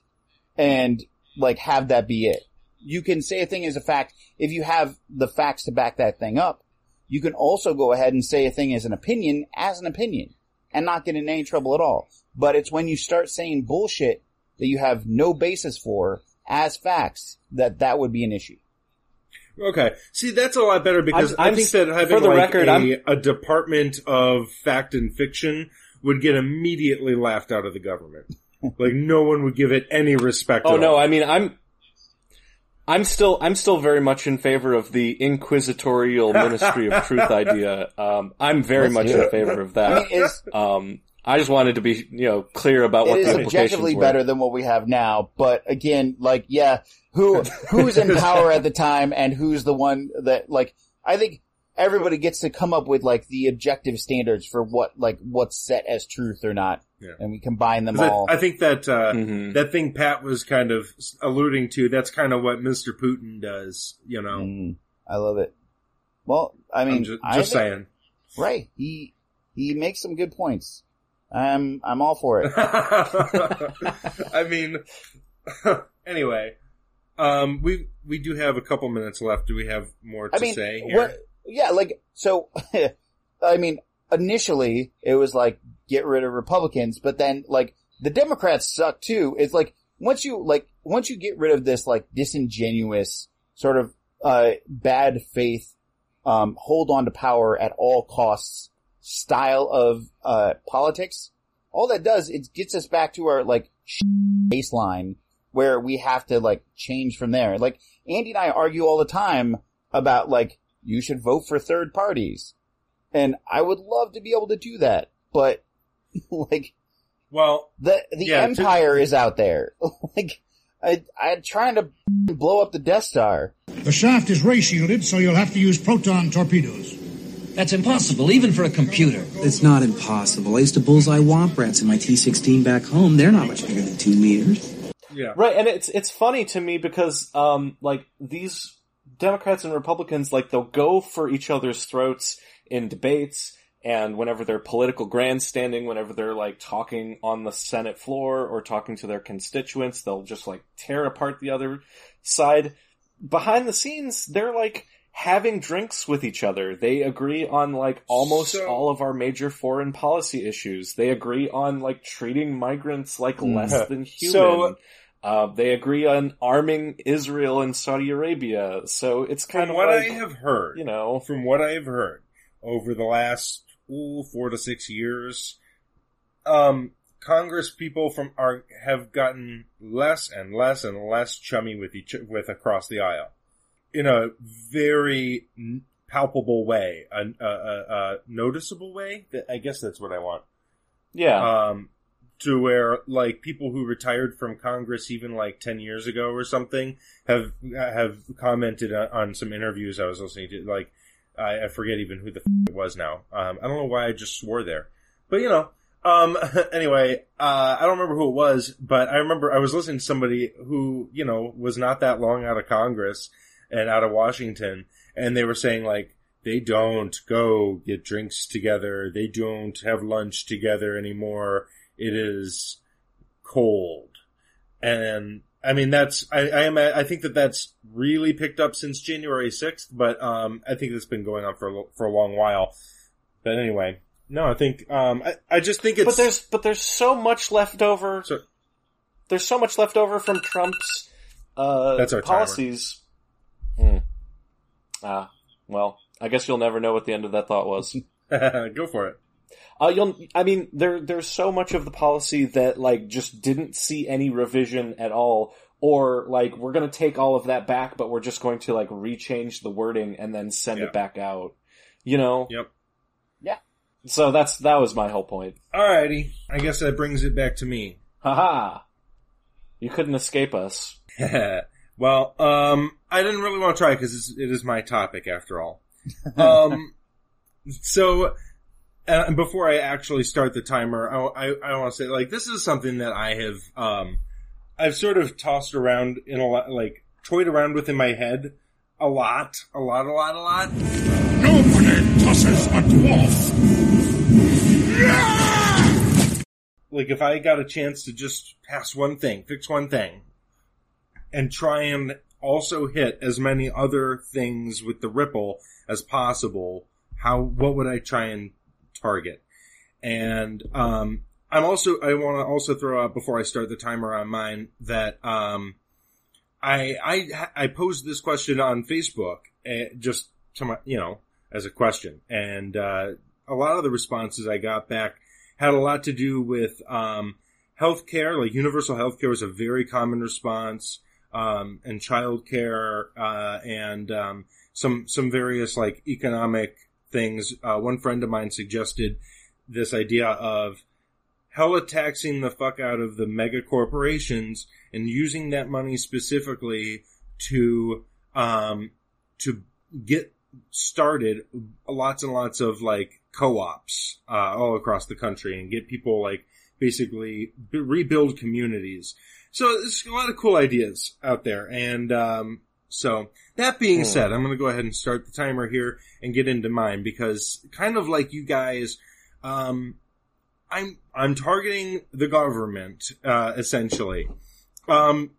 and like have that be it. You can say a thing as a fact if you have the facts to back that thing up. You can also go ahead and say a thing as an opinion as an opinion and not get in any trouble at all. But it's when you start saying bullshit that you have no basis for as facts that that would be an issue. Okay. See, that's a lot better because I'm- i I'm think that having for the like record, a, I'm- a department of fact and fiction would get immediately laughed out of the government. like no one would give it any respect. Oh at no, all. I mean I'm I'm still I'm still very much in favor of the inquisitorial ministry of truth idea. Um, I'm very Let's much in favor of I that. mean, it's, Um, I just wanted to be you know clear about what it the is implications objectively were. better than what we have now, but again, like, yeah, who, who's in power at the time and who's the one that, like, I think everybody gets to come up with, like, the objective standards for what, like, what's set as truth or not. Yeah. And we combine them all. I, I think that uh, Mhm. that thing Pat was kind of alluding to. That's kind of what Mr. Putin does. You know. Mm, I love it. Well, I mean, I'm just, I just think- saying. right. He, he makes some good points. I'm, I'm all for it. I mean, anyway, um, we we do have a couple minutes left. Do we have more to I mean, say? Here? what? Yeah, like so. I mean, initially it was like get rid of Republicans, but then like the Democrats suck too. It's like once you like once you get rid of this like disingenuous sort of uh bad faith, um, hold on to power at all costs style of uh politics. All that does it gets us back to our like baseline where we have to like change from there. Like Andy and I argue all the time about like you should vote for third parties. And I would love to be able to do that, but like Well, the the Yeah, to- empire is out there. like I I'm trying to blow up the Death Star. The shaft is ray shielded, so you'll have to use proton torpedoes. That's impossible, even for a computer. It's not impossible. I used to bullseye womp rats in my T-16 back home. They're not much bigger than two meters. yeah. Right, and it's it's funny to me because um like these Democrats and Republicans like they'll go for each other's throats in debates and whenever they're political grandstanding, whenever they're like talking on the Senate floor or talking to their constituents, they'll just like tear apart the other side. Behind the scenes, they're like having drinks with each other. They agree on like almost So- all of our major foreign policy issues. They agree on like treating migrants like less than human. So- uh, they agree on arming Israel and Saudi Arabia. So it's kind From of what like, I have heard, you know, from what I have heard over the last ooh, four to six years, um, Congress people from are have gotten less and less and less chummy with each with across the aisle in a very palpable way, a, a, a, noticeable way. I guess that's what I want. yeah. Um, to where like people who retired from Congress even like ten years ago or something have have commented on, on some interviews I was listening to. Like I, I forget even who the f- it was now. Um, I don't know why I just swore there, but you know. Um, anyway, uh, I don't remember who it was, but I remember I was listening to somebody who, you know, was not that long out of Congress and out of Washington, and they were saying like, they don't go get drinks together. They don't have lunch together anymore. It is cold. And I mean, that's, I, I am, I think that that's really picked up since January 6th, but, um, I think that's been going on for, a for a long while. But anyway, no, I think, um, I, I just think it's, but there's but there's so much left over. So- there's so much left over from Trump's uh, That's our policies. Ah, well, I guess you'll never know what the end of that thought was. go for it. Uh, you'll, I mean, there, there's so much of the policy that, like, just didn't see any revision at all, or, like, we're gonna take all of that back, but we're just going to, like, rechange the wording and then send Yeah. it back out. You know? Yep. Yeah. So that's, that was my whole point. Alrighty. I guess that brings it back to me. Haha! You couldn't escape us. well, um, I didn't really want to try because it is my topic after all. Um, so, uh, before I actually start the timer, I, I, I want to say, like, this is something that I have, um, I've sort of tossed around in a lot, like, toyed around with in my head a lot, a lot, a lot, a lot. Nobody tosses a dwarf. Yeah! Like, if I got a chance to just pass one thing, fix one thing, and try and also hit as many other things with the ripple as possible, how, what would I try and target? And, um, I'm also, I want to also throw out before I start the timer on mine that, um, I, I, I posed this question on Facebook, uh, just to my, you know, as a question. And, uh, a lot of the responses I got back had a lot to do with, um, healthcare, like universal healthcare was a very common response, um, and childcare, uh, and, um, some, some various like economic things. Uh, one friend of mine suggested this idea of hella taxing the fuck out of the mega corporations and using that money specifically to, um, to get started lots and lots of like co-ops, uh, all across the country and get people like basically b- rebuild communities. So there's a lot of cool ideas out there. And, um, so that being Hmm. said, I'm going to go ahead and start the timer here and get into mine because kind of like you guys, um, I'm, I'm targeting the government, uh, essentially. Um,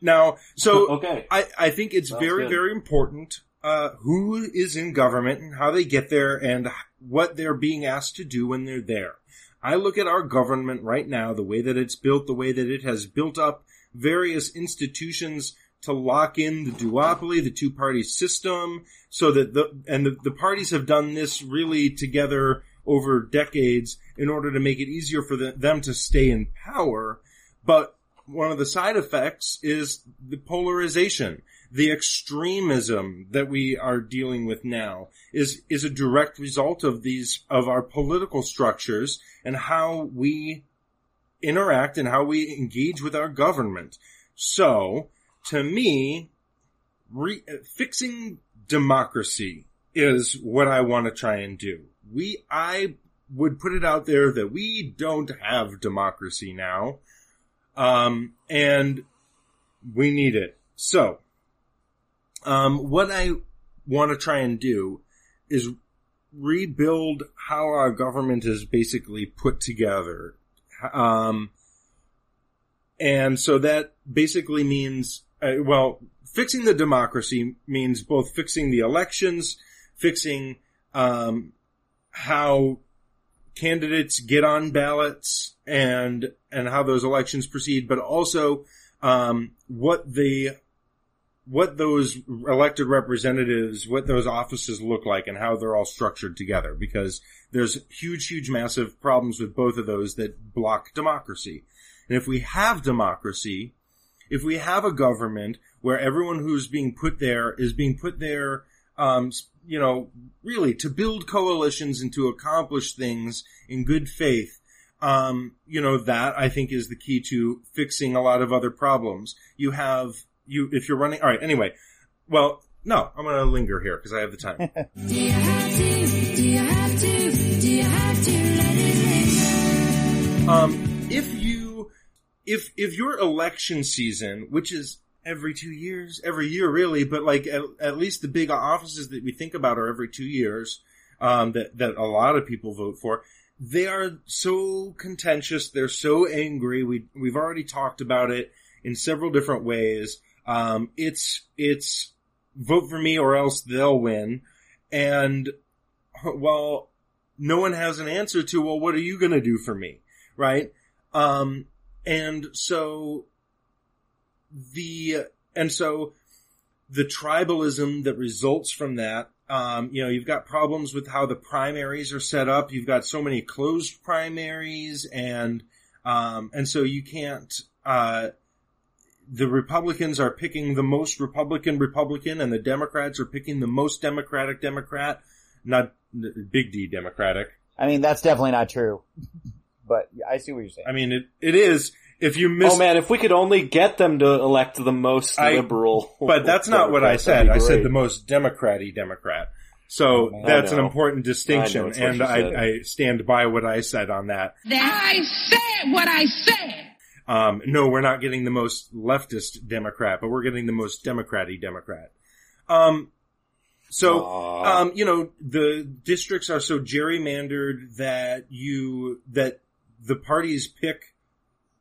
now, so okay. I, I think it's Sounds very, good. very important, uh, who is in government and how they get there and what they're being asked to do when they're there. I look at our government right now, the way that it's built, the way that it has built up various institutions to lock in the duopoly, the two party system, so that the, and the, the parties have done this really together over decades in order to make it easier for the, them to stay in power. But one of the side effects is the polarization. The extremism that we are dealing with now is is a direct result of these of our political structures and how we interact and how we engage with our government. So, to me, re- fixing democracy is what I want to try and do. We, I would put it out there that we don't have democracy now. Um, and we need it. So, um, what I want to try and do is rebuild how our government is basically put together. Um, and so that basically means, uh, well, fixing the democracy means both fixing the elections, fixing, um, how candidates get on ballots and, and how those elections proceed, but also, um, what the what those elected representatives, what those offices look like and how they're all structured together because there's huge, huge, massive problems with both of those that block democracy. And if we have democracy, if we have a government where everyone who's being put there is being put there, um, you know, really to build coalitions and to accomplish things in good faith, um, you know, that I think is the key to fixing a lot of other problems. You have you if you're running. All right. Anyway, well, no, I'm going to linger here because I have the time. Do you have to? Do you have to? Do you have to let it linger? um, if you if if your election season, which is every two years, every year really, but like at, at least the big offices that we think about are every two years. Um, that that a lot of people vote for. They are so contentious. They're so angry. We we've already talked about it in several different ways. Um, it's, it's vote for me or else they'll win. And, well, no one has an answer to, well, what are you going to do for me? Right? Um, and so the, and so the tribalism that results from that, um, you know, you've got problems with how the primaries are set up. You've got so many closed primaries and, um, and so you can't, uh, the Republicans are picking the most Republican Republican and the Democrats are picking the most Democratic Democrat, not big D Democratic. I mean, that's definitely not true. But I see what you're saying. I mean, it, it is. If you miss, Oh man, if we could only get them to elect the most I- liberal. but that's not what I said. I said the most Democraty Democrat. So oh, man. that's I an important distinction, I know, it's what and. I, I stand by what I said on that. I said what I said. Um, no, we're not getting the most leftist Democrat, but we're getting the most Democraty Democrat. Um, so, um, you know, the districts are so gerrymandered that you, that the parties pick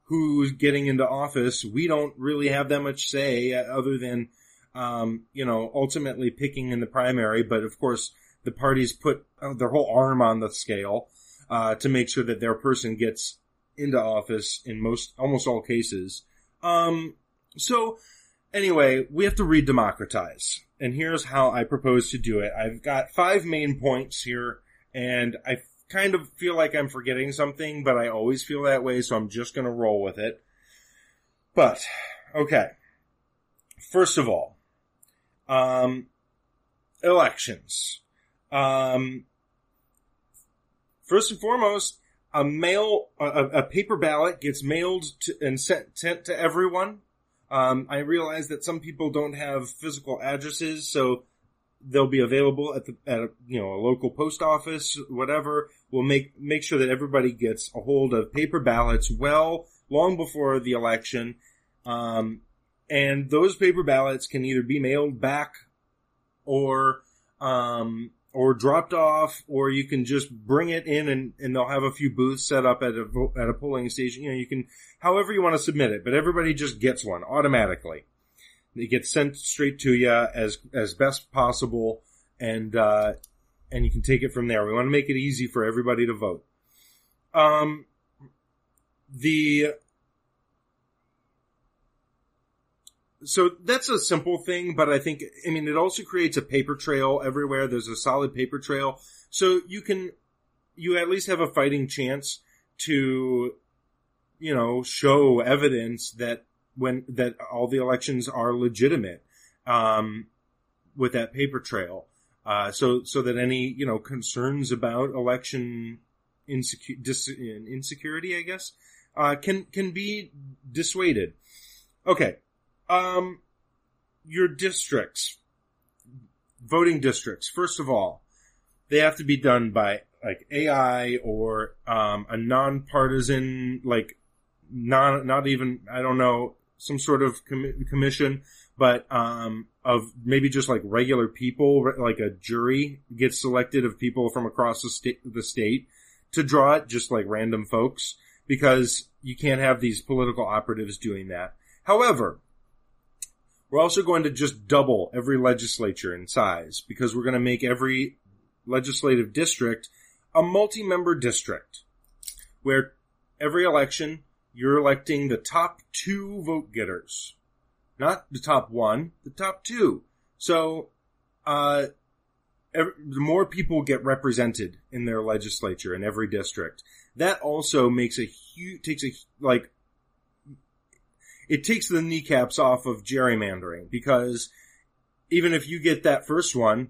who's getting into office. We don't really have that much say uh, other than, um, you know, ultimately picking in the primary. But of course, the parties put uh, their whole arm on the scale, uh, to make sure that their person gets into office in most, almost all cases. Um, so anyway, we have to redemocratize. And here's how I propose to do it. I've got five main points here, and I kind of feel like I'm forgetting something, but I always feel that way, so I'm just gonna roll with it. But, okay. First of all, um, elections. Um, first and foremost, a mail, a, a paper ballot gets mailed to, and sent, sent to everyone. Um, I realize that some people don't have physical addresses, so they'll be available at the, at a, you know, a local post office, whatever. We'll make, make sure that everybody gets a hold of paper ballots well, long before the election. Um, and those paper ballots can either be mailed back or, um, or dropped off, or you can just bring it in and, and they'll have a few booths set up at a, at a polling station. You know, you can, however you want to submit it, but everybody just gets one automatically. It gets sent straight to you as, as best possible and, uh, and you can take it from there. We want to make it easy for everybody to vote. Um, the, so that's a simple thing, but I think, I mean, it also creates a paper trail everywhere. There's a solid paper trail. So you can, you at least have a fighting chance to, you know, show evidence that when, that all the elections are legitimate. um, with that paper trail, uh, so so that any you know concerns about election insecu- dis- insecurity, I guess, uh, can can be dissuaded. Okay, um, your districts, voting districts. First of all, they have to be done by like AI or um, a nonpartisan, like non, not even I don't know, some sort of commi- commission, but um, of maybe just like regular people, like a jury gets selected of people from across the state, the state to draw it, just like random folks, because you can't have these political operatives doing that. However, we're also going to just double every legislature in size because we're going to make every legislative district a multi-member district where every election you're electing the top two vote getters. Not the top one, the top two. So, uh, ev- the more people get represented in their legislature in every district, that also makes a huge, takes a, like, it takes the kneecaps off of gerrymandering because even if you get that first one,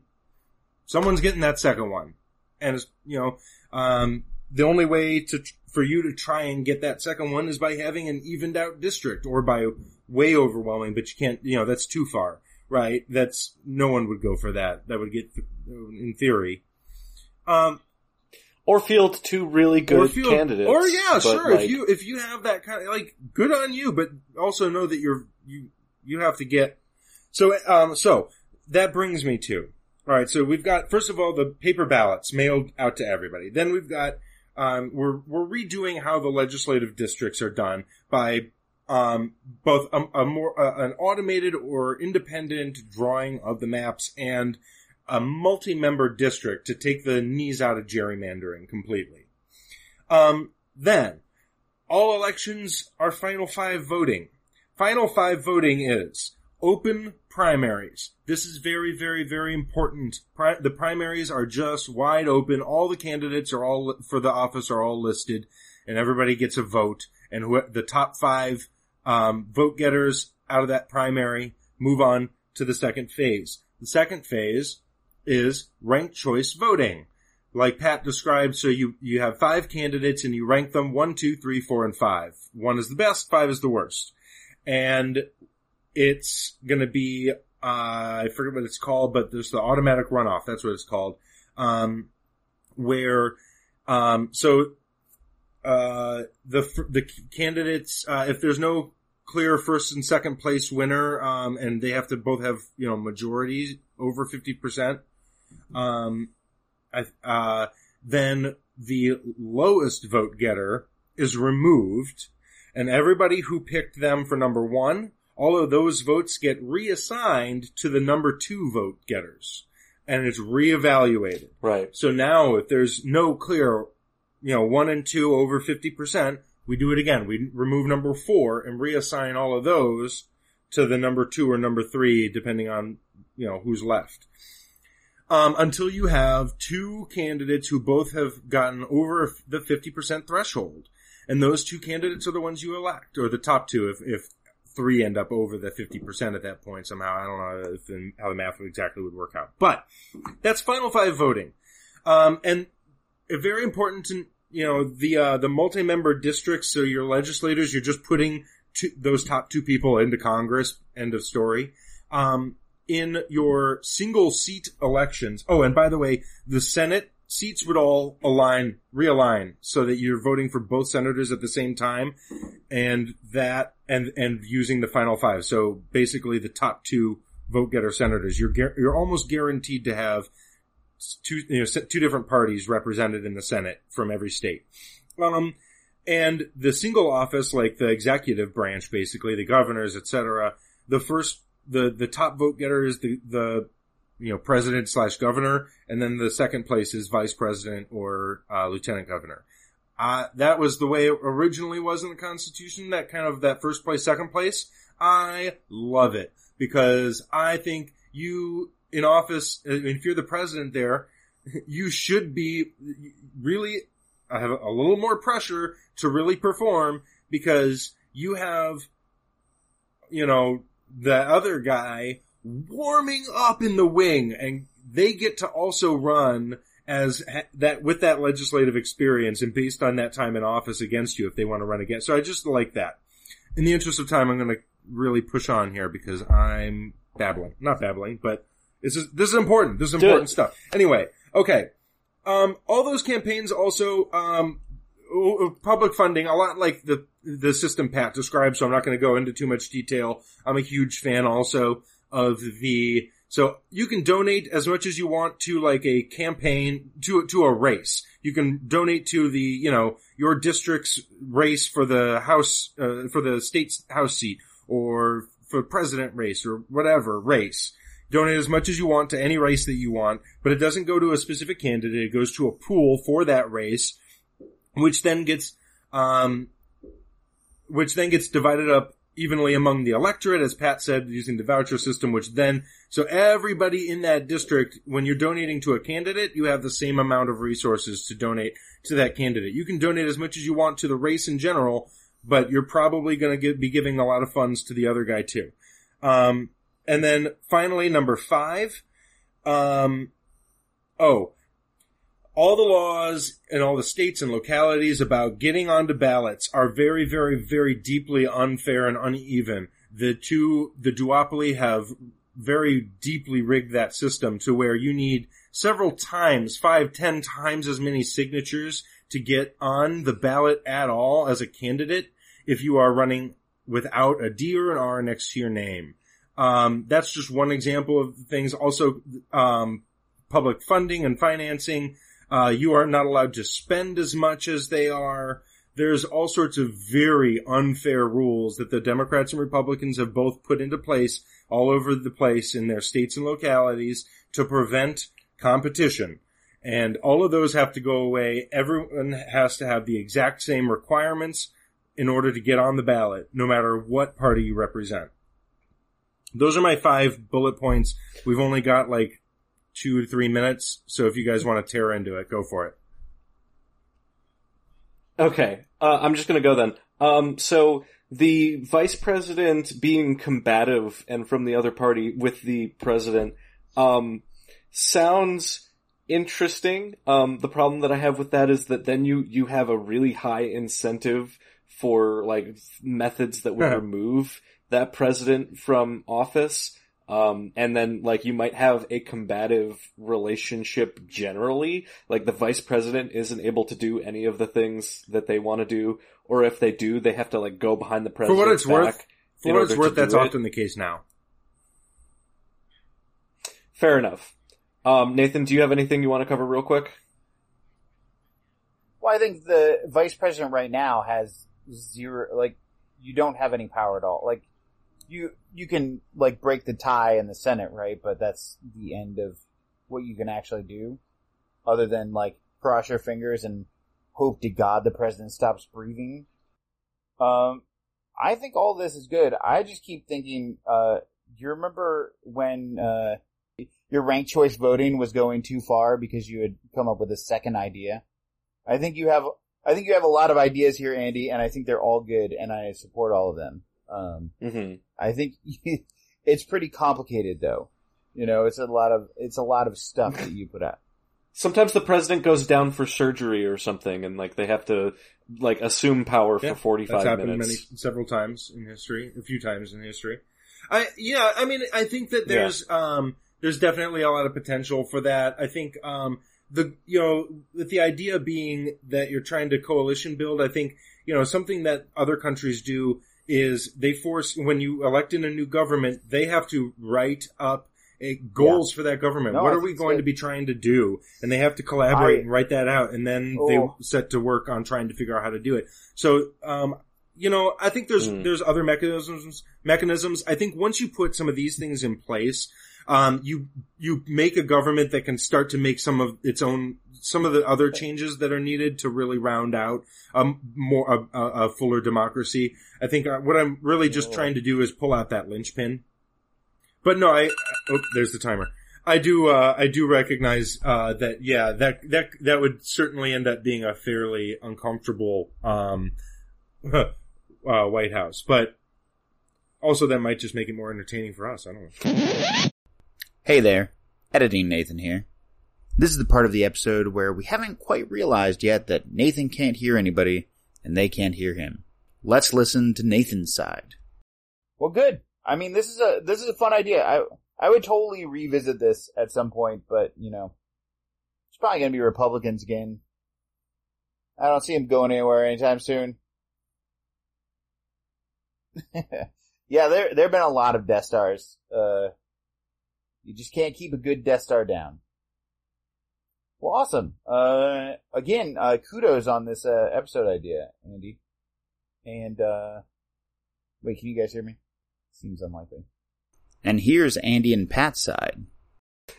someone's getting that second one. And it's, you know, um, the only way to, for you to try and get that second one is by having an evened out district or by way overwhelming, but you can't, you know, that's too far, right? That's, no one would go for that. That would get, in theory. Um, Or field two really good or feel- candidates. Or yeah, sure. like, if you if you have that kind of like, good on you. But also know that you're you you have to get. So um so that brings me to all right. So we've got first of all the paper ballots mailed out to everybody. Then we've got um we're we're redoing how the legislative districts are done by um both a, a more uh, an automated or independent drawing of the maps and a multi-member district to take the knees out of gerrymandering completely. Um, then, all elections are final five voting. Final five voting is open primaries. This is very, very, very important. Pri- the primaries are just wide open. All the candidates are all for the office are all listed, and everybody gets a vote. And who, the top five um, vote getters out of that primary move on to the second phase. The second phase is ranked choice voting. Like Pat described, so you, you have five candidates and you rank them one, two, three, four, and five. One is the best, five is the worst. And it's gonna be, uh, I forget what it's called, but there's the automatic runoff, that's what it's called. Um, where, um, so, uh, the, the candidates, uh, if there's no clear first and second place winner, um, and they have to both have, you know, majorities over 50%, um, I, uh, then the lowest vote getter is removed, and everybody who picked them for number one, all of those votes get reassigned to the number two vote getters, and it's reevaluated. right. So now, if there's no clear, you know, one and two over 50%, we do it again. We remove number four and reassign all of those to the number two or number three, depending on, you know, who's left. Um, until you have two candidates who both have gotten over the 50% threshold. And those two candidates are the ones you elect, or the top two if, if three end up over the 50% at that point somehow. I don't know how the math exactly would work out. But that's final five voting. Um, and very important to, you know, the, uh, the multi-member districts, so your legislators, you're just putting two, those top two people into Congress, end of story. Um, in your single seat elections, oh, and by the way, the Senate seats would all align, realign, so that you're voting for both senators at the same time, and that, and, and using the final five. So basically the top two vote getter senators, you're, you're almost guaranteed to have two, you know, two different parties represented in the Senate from every state. Um, and the single office, like the executive branch, basically the governors, etc. The first, the the top vote getter is the the you know president slash governor, and then the second place is vice president or uh, lieutenant governor. Uh, that was the way it originally was in the Constitution. That kind of that first place, second place. I love it because I think you in office, uh, if you're the president there, you should be really I have a little more pressure to really perform because you have, you know, the other guy warming up in the wing and they get to also run as that with that legislative experience and based on that time in office against you if they want to run again. So I just like that. In the interest of time, I'm going to really push on here because I'm babbling, not babbling, but this is this is important. This is important stuff. Anyway, okay. Um, all those campaigns also um, public funding, a lot like the the system Pat described. So I'm not going to go into too much detail. I'm a huge fan also of the. So you can donate as much as you want to like a campaign to to a race. You can donate to the you know your district's race for the house uh, for the state's house seat or for president race or whatever race donate as much as you want to any race that you want, but it doesn't go to a specific candidate. It goes to a pool for that race, which then gets, um, which then gets divided up evenly among the electorate, as Pat said, using the voucher system, which then, so everybody in that district, when you're donating to a candidate, you have the same amount of resources to donate to that candidate. You can donate as much as you want to the race in general, but you're probably going to be giving a lot of funds to the other guy too. Um, and then finally, number five, um, oh, all the laws in all the states and localities about getting onto ballots are very, very, very deeply unfair and uneven. The two, the duopoly have very deeply rigged that system to where you need several times, five, ten times as many signatures to get on the ballot at all as a candidate if you are running without a D or an R next to your name. Um, that's just one example of things. Also, um, public funding and financing. Uh, you are not allowed to spend as much as they are. There's all sorts of very unfair rules that the Democrats and Republicans have both put into place all over the place in their states and localities to prevent competition. And all of those have to go away. Everyone has to have the exact same requirements in order to get on the ballot, no matter what party you represent. Those are my five bullet points. We've only got like two to three minutes, so if you guys want to tear into it, go for it. Okay, uh, I'm just gonna go then. Um, so the vice president being combative and from the other party with the president, um, sounds interesting. Um, the problem that I have with that is that then you, you have a really high incentive for like methods that would remove that president from office. Um, and then like you might have a combative relationship generally, like the vice president isn't able to do any of the things that they want to do, or if they do, they have to like go behind the president. For president. what it's worth, for in what it's worth, that's it. often the case now. Fair enough. Um, Nathan, do you have anything you want to cover real quick? Well, I think the vice president right now has zero, like, you don't have any power at all. Like, you, you can, like, break the tie in the Senate, right? But that's the end of what you can actually do. Other than, like, cross your fingers and hope to God the president stops breathing. Um, I think all this is good. I just keep thinking, uh, do you remember when, uh, your ranked choice voting was going too far because you had come up with a second idea? I think you have, I think you have a lot of ideas here, Andy, and I think they're all good, and I support all of them. Um, Mm-hmm. I think it's pretty complicated, though. You know, it's a lot of it's a lot of stuff that you put out. Sometimes the president goes down for surgery or something, and like they have to like assume power Yeah, for forty That's happened minutes. many, several times in history, a few times in history. I, yeah, I mean, I think that there's, um, there's definitely a lot of potential for that. I think, um, the, you know, with the idea being that you're trying to coalition build, I think, you know, something that other countries do is they force, when you elect in a new government, they have to write up a, goals for that government. No, what are we going to be trying to do? And they have to collaborate I- and write that out, and then Oh. they set to work on trying to figure out how to do it. So, um, you know, I think there's Mm. there's other mechanisms mechanisms. I think once you put some of these things in place, um, you you make a government that can start to make some of its own some of the other changes that are needed to really round out um more a, a, a fuller democracy. I think uh, what I'm really just Yeah. trying to do is pull out that linchpin. But no, I oh, there's the timer. I do uh, I do recognize uh, that yeah that that that would certainly end up being a fairly uncomfortable um, uh, White House, but Also, that might just make it more entertaining for us. I don't know. Hey there, editing Nathan here. This is the part of the episode where we haven't quite realized yet that Nathan can't hear anybody and they can't hear him. Let's listen to Nathan's side. Well, good. I mean, this is a this is a fun idea. I I would totally revisit this at some point, but you know, it's probably going to be Republicans again. I don't see him going anywhere anytime soon. yeah, there there have been a lot of Death Stars. Uh, you just can't keep a good Death Star down. Well, awesome. Uh, again, uh, kudos on this uh, episode idea, Andy. And uh, wait, can you guys hear me? Seems unlikely. And here's Andy and Pat's side.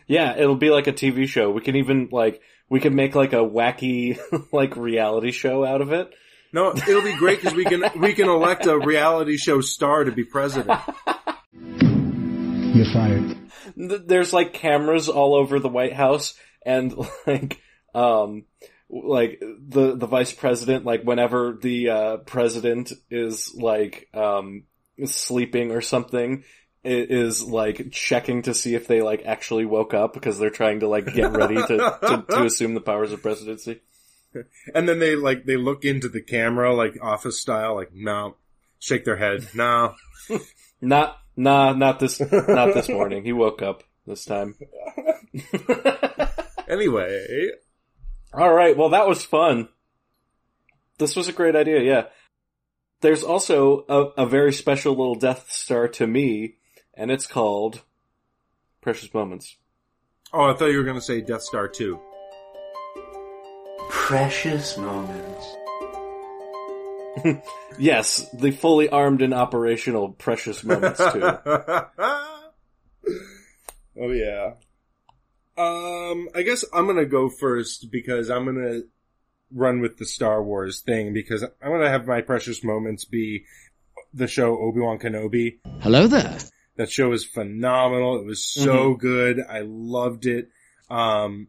Yeah, it'll be like a TV show. We can even like we can make like a wacky like reality show out of it. No, it'll be great because we can we can elect a reality show star to be president. You're fired. Th- There's like cameras all over the White House and like um like the the vice president like whenever the uh president is like um sleeping or something is like checking to see if they like actually woke up because they're trying to like get ready to, to, to assume the powers of presidency. And then they like they look into the camera like office style, like no, shake their head, no. Not nah, not this not this morning. He woke up this time. Anyway, All right. Well, that was fun. This was a great idea. Yeah. There's also a, a very special little Death Star to me, and it's called Precious Moments. oh, I thought you were gonna say Death Star two. Precious moments. Yes, the fully armed and operational Precious Moments too. oh yeah. Um, I guess I'm gonna go first because I'm gonna run with the Star Wars thing because I'm gonna have my precious moments be the show Obi Wan Kenobi. Hello there. That show is phenomenal. It was so good. I loved it. Um,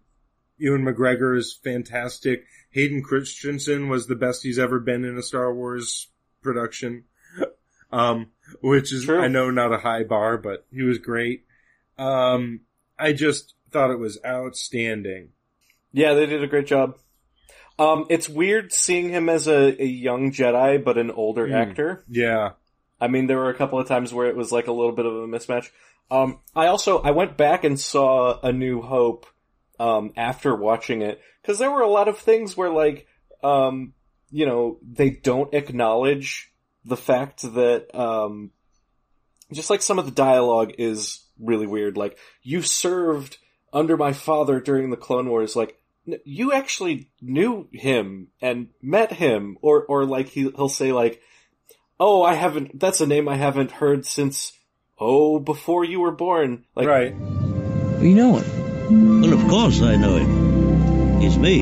Ewan McGregor is fantastic. Hayden Christensen was the best he's ever been in a Star Wars production. Um, which is, True. I know not a high bar, but he was great. Um, I just thought it was outstanding. Yeah, they did a great job. Um, it's weird seeing him as a, a young Jedi, but an older Hmm. actor. Yeah. I mean, there were a couple of times where it was like a little bit of a mismatch. Um, I also I went back and saw A New Hope um, after watching it because there were a lot of things where like um, you know they don't acknowledge the fact that um, just like some of the dialogue is really weird. Like you served under my father during the Clone Wars, like. n- You actually knew him and met him, or or like he he'll say like, oh, I haven't, that's a name I haven't heard since, oh, before you were born. Like, Right. You know him. Well, of course I know him. He's me.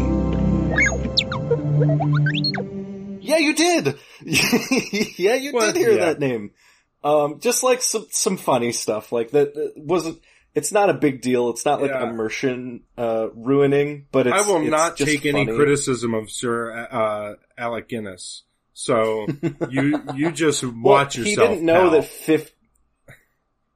yeah, you did! yeah, you Well, did hear yeah. that name. Um, just like some, some funny stuff, like that, that wasn't, it's not a big deal, it's not like Yeah. immersion, uh, ruining, but it's, I will it's not just take any criticism of Sir, uh, Alec Guinness. So you, you just Well, watch yourself. He didn't know pal. that fif-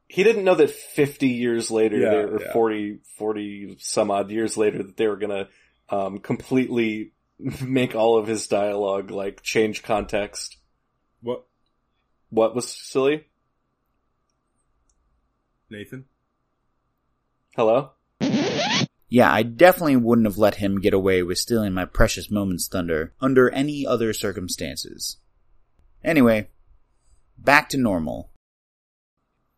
he didn't know that 50 years later, Yeah, they, or yeah. 40, 40 some odd years later, that they were gonna, um, completely make all of his dialogue, like, change context. What, What was silly? Nathan? Hello? Yeah, I definitely wouldn't have let him get away with stealing my precious moments thunder under any other circumstances. Anyway, back to normal.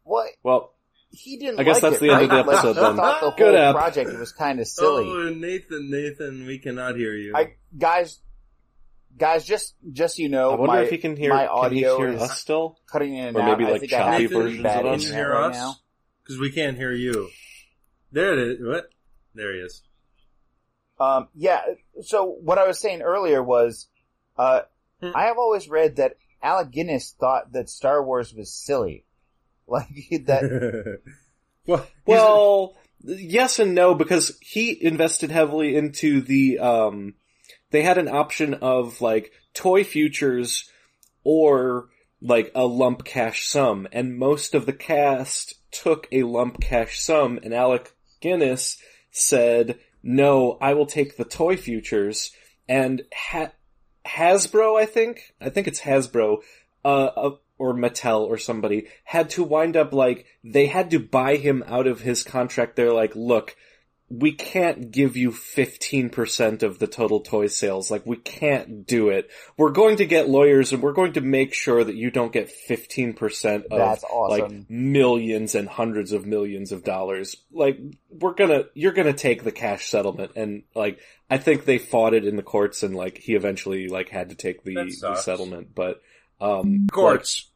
What? Well, He didn't I guess like that's it, the end of the episode like, then. He thought the Good whole app. project it was kind of silly. Oh, Nathan, Nathan, we cannot hear you. I guys, guys, just just so you know, I wonder my, if he can hear, my can he audio hear us still? cutting in and Or maybe, I like, choppy have versions of us? Can hear right us? Because we can't hear you. There it is. What? There he is. Um, yeah. So what I was saying earlier was, uh, Hmm. I have always read that Alec Guinness thought that Star Wars was silly, like that. well, he's- Well, yes and no, because he invested heavily into the, um, they had an option of like toy futures or, like a lump cash sum, and most of the cast took a lump cash sum, and Alec Guinness said, "No, I will take the toy futures." And ha- Hasbro, I think, I think it's Hasbro, uh, uh, or Mattel or somebody had to wind up like they had to buy him out of his contract. They're like, "Look." we can't give you 15% of the total toy sales. Like, we can't do it. We're going to get lawyers and we're going to make sure that you don't get 15% of, That's awesome. like, millions and hundreds of millions of dollars. Like, we're gonna, you're gonna take the cash settlement and, like, I think they fought it in the courts and, like, he eventually, like, had to take the, the settlement, but, um, Courts.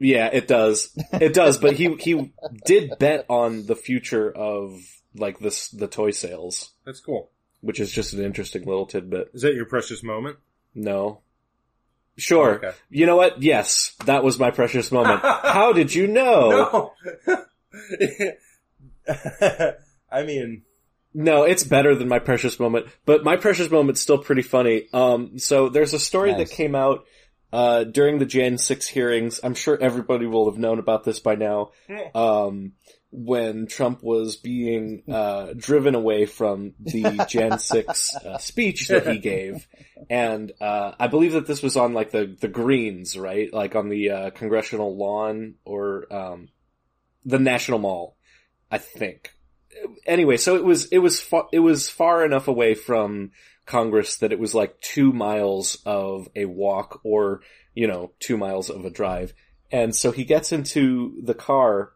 Yeah, it does. It does, but he he did bet on the future of like this the toy sales, That's cool. which is just an interesting little tidbit. Is that your precious moment? No. Sure. Okay. You know what? Yes, that was my precious moment. How did you know? No. I mean, No, it's better than my precious moment, but my precious moment's still pretty funny. Um, so there's a story Nice. that came out, uh, during the Jan 6 hearings. I'm sure everybody will have known about this by now. Um, when Trump was being, uh, driven away from the Jan 6, uh, speech that he gave. And, uh, I believe that this was on like the, the greens, right? Like on the, uh, congressional lawn or, um, the National Mall, I think anyway, so it was it was fa- it was far enough away from Congress that it was like two miles of a walk or you know two miles of a drive, and so he gets into the car,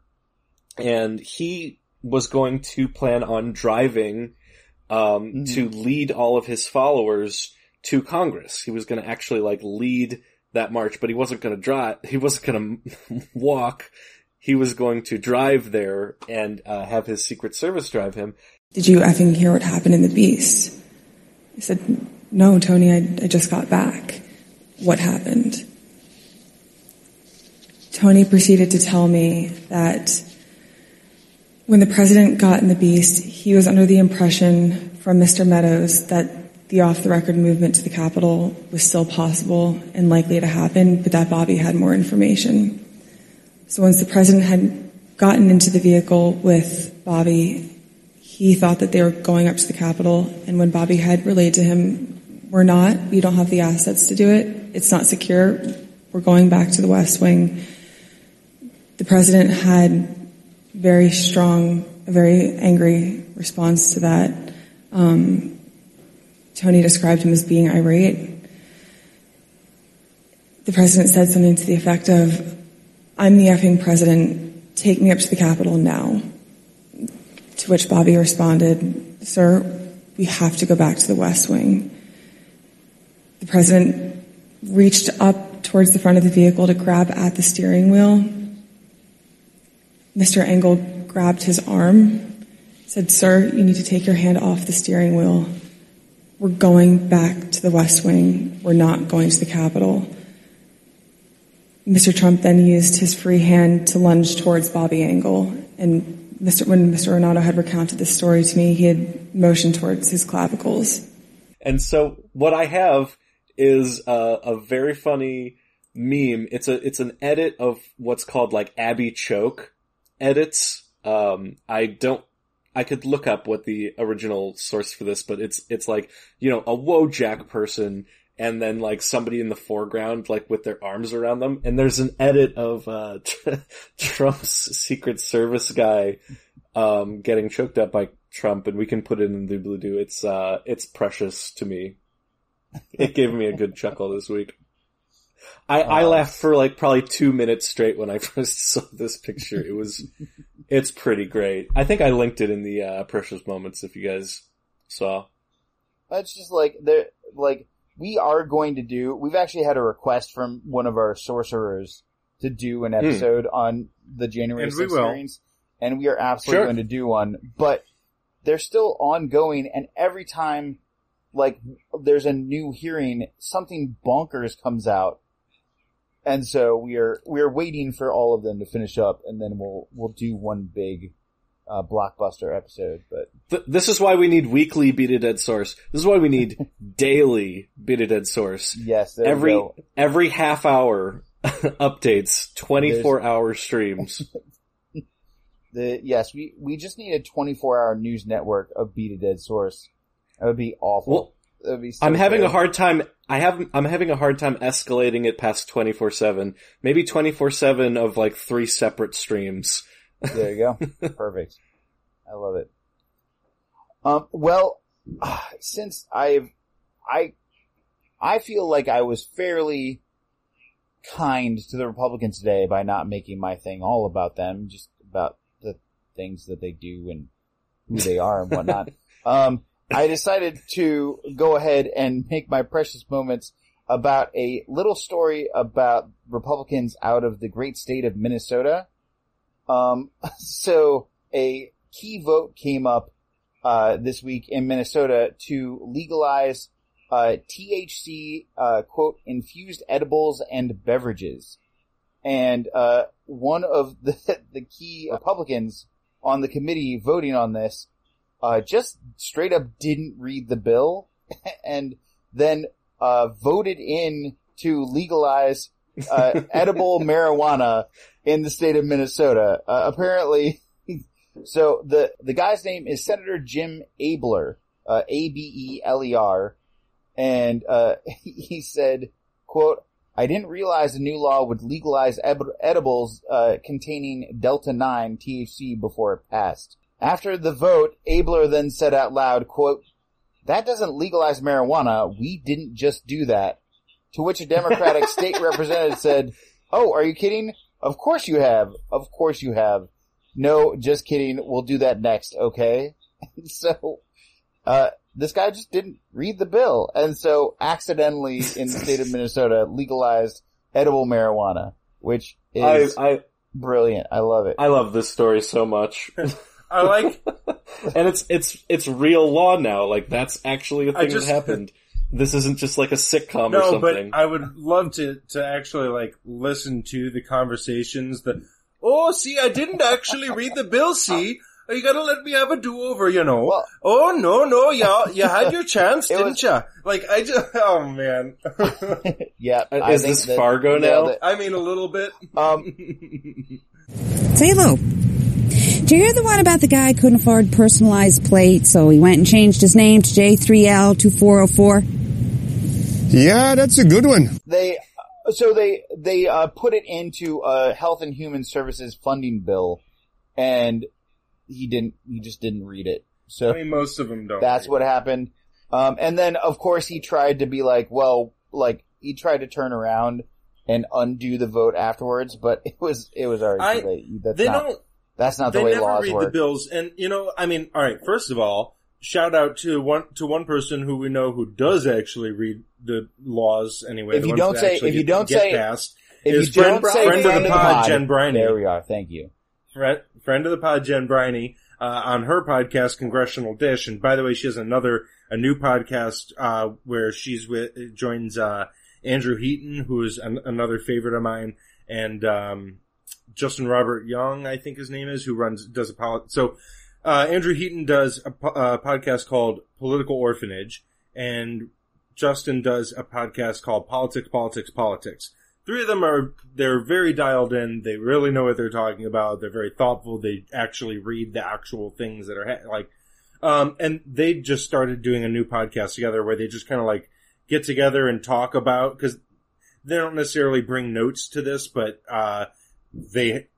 and he was going to plan on driving um, to lead all of his followers to Congress. He was going to actually like lead that march, but he wasn't going to drive. He wasn't going to walk. He was going to drive there and uh, have his Secret Service drive him. Did you effing hear what happened in the Beast? I said, No, Tony, I, I just got back. What happened? Tony proceeded to tell me that when the president got in the Beast, he was under the impression from Mr. Meadows that the off the record movement to the Capitol was still possible and likely to happen, but that Bobby had more information. So once the president had gotten into the vehicle with Bobby, he thought that they were going up to the Capitol, and when Bobby had relayed to him, we're not, we don't have the assets to do it, it's not secure, we're going back to the West Wing. The president had very strong, a very angry response to that. Um, Tony described him as being irate. The president said something to the effect of, I'm the effing president, take me up to the Capitol now. To which Bobby responded, Sir, we have to go back to the West Wing. The president reached up towards the front of the vehicle to grab at the steering wheel. Mr. Engel grabbed his arm, said, Sir, you need to take your hand off the steering wheel. We're going back to the West Wing. We're not going to the Capitol. Mr. Trump then used his free hand to lunge towards Bobby Engel. And Mr. when Mr. Ornato had recounted this story to me, he had motioned towards his clavicles. And so what I have is a, a very funny meme. It's a it's an edit of what's called like Abby Choke edits. Um, I don't. I could look up what the original source for this, but it's it's like you know a Wojak person and then like somebody in the foreground like with their arms around them and there's an edit of uh Trump's secret service guy um getting choked up by Trump and we can put it in the blue do it's uh it's precious to me it gave me a good chuckle this week I, I laughed for like probably two minutes straight when I first saw this picture. It was, it's pretty great. I think I linked it in the uh, precious moments if you guys saw. It's just like there, like we are going to do. We've actually had a request from one of our sorcerers to do an hmm. episode on the January And we 6th will. hearings, and we are absolutely Sure. going to do one. But they're still ongoing, and every time, like there's a new hearing, something bonkers comes out, and so we are we are waiting for all of them to finish up, and then we'll we'll do one big uh, blockbuster episode. But Th- this is why we need weekly Beat a Dead Source. This is why we need daily Beat a Dead Source. yes, Every every half hour, updates, 24 hour streams. The yes, we we just need a 24 hour news network of Beat a Dead Source. That would be awful. Well, be. So I'm having a hard time. I have. I'm having a hard time escalating it past 24 seven. Maybe 24 seven of like three separate streams. There you go. Perfect. I love it. Um, well, since I've, I, I feel like I was fairly kind to the Republicans today by not making my thing all about them, just about the things that they do and who they are and whatnot. um, I decided to go ahead and make my precious moments about a little story about Republicans out of the great state of Minnesota. Um, so a key vote came up, uh, this week in Minnesota to legalize, uh, THC, uh, quote, infused edibles and beverages. And, uh, one of the, the key Republicans on the committee voting on this, uh, just straight up didn't read the bill and then, uh, voted in to legalize, uh, edible marijuana in the state of Minnesota. Uh, apparently, so the, the guy's name is Senator Jim Abeler, uh, A-B-E-L-E-R. And, uh, he said, quote, I didn't realize the new law would legalize ed- edibles, uh, containing Delta 9 THC before it passed. After the vote, Abeler then said out loud, quote, that doesn't legalize marijuana. We didn't just do that. To which a Democratic state representative said, Oh, are you kidding? Of course you have. Of course you have. No, just kidding. We'll do that next, okay? so, uh, this guy just didn't read the bill. And so accidentally in the state of Minnesota legalized edible marijuana, which is I, brilliant. I love it. I love this story so much. I like, and it's, it's, it's real law now. Like that's actually a thing just- that happened. This isn't just like a sitcom or no, but. I would love to, to actually like listen to the conversations that, oh, see, I didn't actually read the bill, see? You gotta let me have a do-over, you know. Well- oh, no, no, yeah, you had your chance, didn't was- ya? Like, I just, oh man. yeah. I is this that Fargo now? it. I mean, a little bit. Um, Say hello. Did you hear the one about the guy who couldn't afford personalized plates, so he went and changed his name to J3L2404? Yeah, that's a good one. they so they they uh, put it into a health and human services funding bill and he didn't he just didn't read it so I mean, most of them don't. that's what happened um and then of course he tried to be like well like he tried to turn around and undo the vote afterwards but it was it was already I- too late that's they not don't, that's not the they way never laws read work the bills, and you know, I mean, all right. First of all, shout out to one to one person who we know who does actually read the laws anyway. If you don't say- if you don't say- passed, if you friend, don't say friend, of the pod, Jen Briney. there we are thank you friend, friend of the pod, Jen Briney, uh, on her podcast, Congressional Dish. And by the way, she has another, a new podcast, uh, where she's with, joins, uh, Andrew Heaton, who is an, another favorite of mine, and, um, Justin Robert Young, I think his name is, who runs, does a polit, so, uh, Andrew Heaton does a, po- a podcast called Political Orphanage, and Justin does a podcast called Politics, Politics, Politics. Three of them are, they're very dialed in. They really know what they're talking about. They're very thoughtful. They actually read the actual things that are ha- like, um, and they just started doing a new podcast together where they just kind of like get together and talk about, cause they don't necessarily bring notes to this, but, uh, they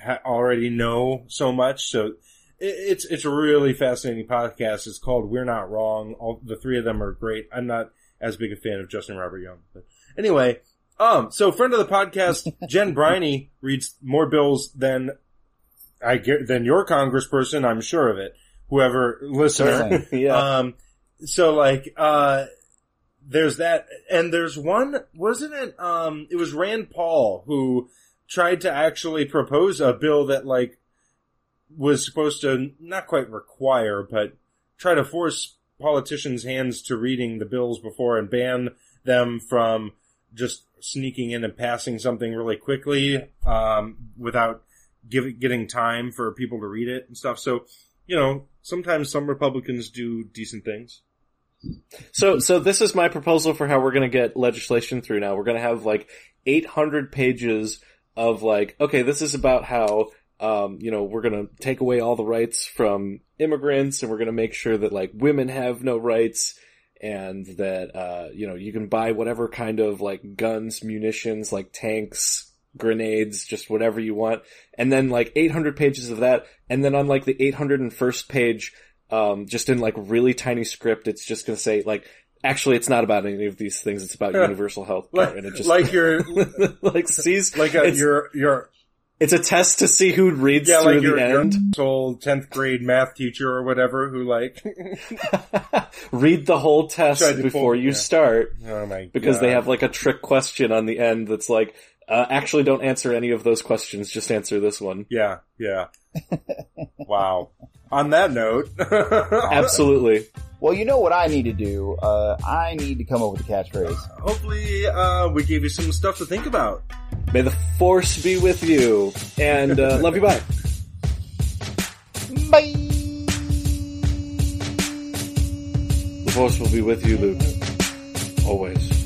ha- already know so much. So it, it's, it's a really fascinating podcast. It's called We're Not Wrong. All the three of them are great. I'm not as big a fan of Justin Robert Young, but anyway, um, so friend of the podcast, Jen Briney reads more bills than I get, than your congressperson. I'm sure of it. Whoever listener. Yeah. Um, so like, uh, there's that, and there's one, wasn't it, um, it was Rand Paul who tried to actually propose a bill that like, was supposed to not quite require, but try to force politicians' hands to reading the bills before and ban them from just sneaking in and passing something really quickly, um, without give, getting time for people to read it and stuff. So, you know, sometimes some Republicans do decent things. So, so this is my proposal for how we're going to get legislation through. Now we're going to have like 800 pages of like, okay, this is about how, um, you know, we're to take away all the rights from immigrants, and we're to make sure that like women have no rights, and that uh, you know, you can buy whatever kind of like guns, munitions, like tanks, grenades, just whatever you want, and then like 800 pages of that, and then on like the 801st page um, just in like really tiny script, it's just going to say like, actually, it's not about any of these things. It's about Yeah. universal health care. Like, and it just like your, like sees like uh, a, your, your, it's a test to see who reads yeah, through like the your, your end. old 10th grade math teacher or whatever who like, Read the whole test before pull- you yeah. start oh my god. because they have like a trick question on the end that's like, uh, actually, don't answer any of those questions. Just answer this one. Yeah, yeah. wow. On that note, Absolutely. Well, you know what I need to do? Uh, I need to come up with a catchphrase. hopefully, uh, we gave you some stuff to think about. May the force be with you, and uh, love you. Bye. Bye. The force will be with you, Luke. Always.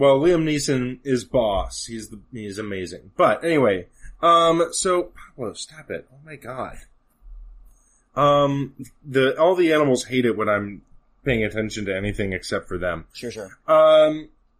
Well, Liam Neeson is boss. He's the, he's amazing. But anyway, um, so, Pablo, stop it. Oh my god. Um, the, all the animals hate it when I'm paying attention to anything except for them. Sure, sure. Um,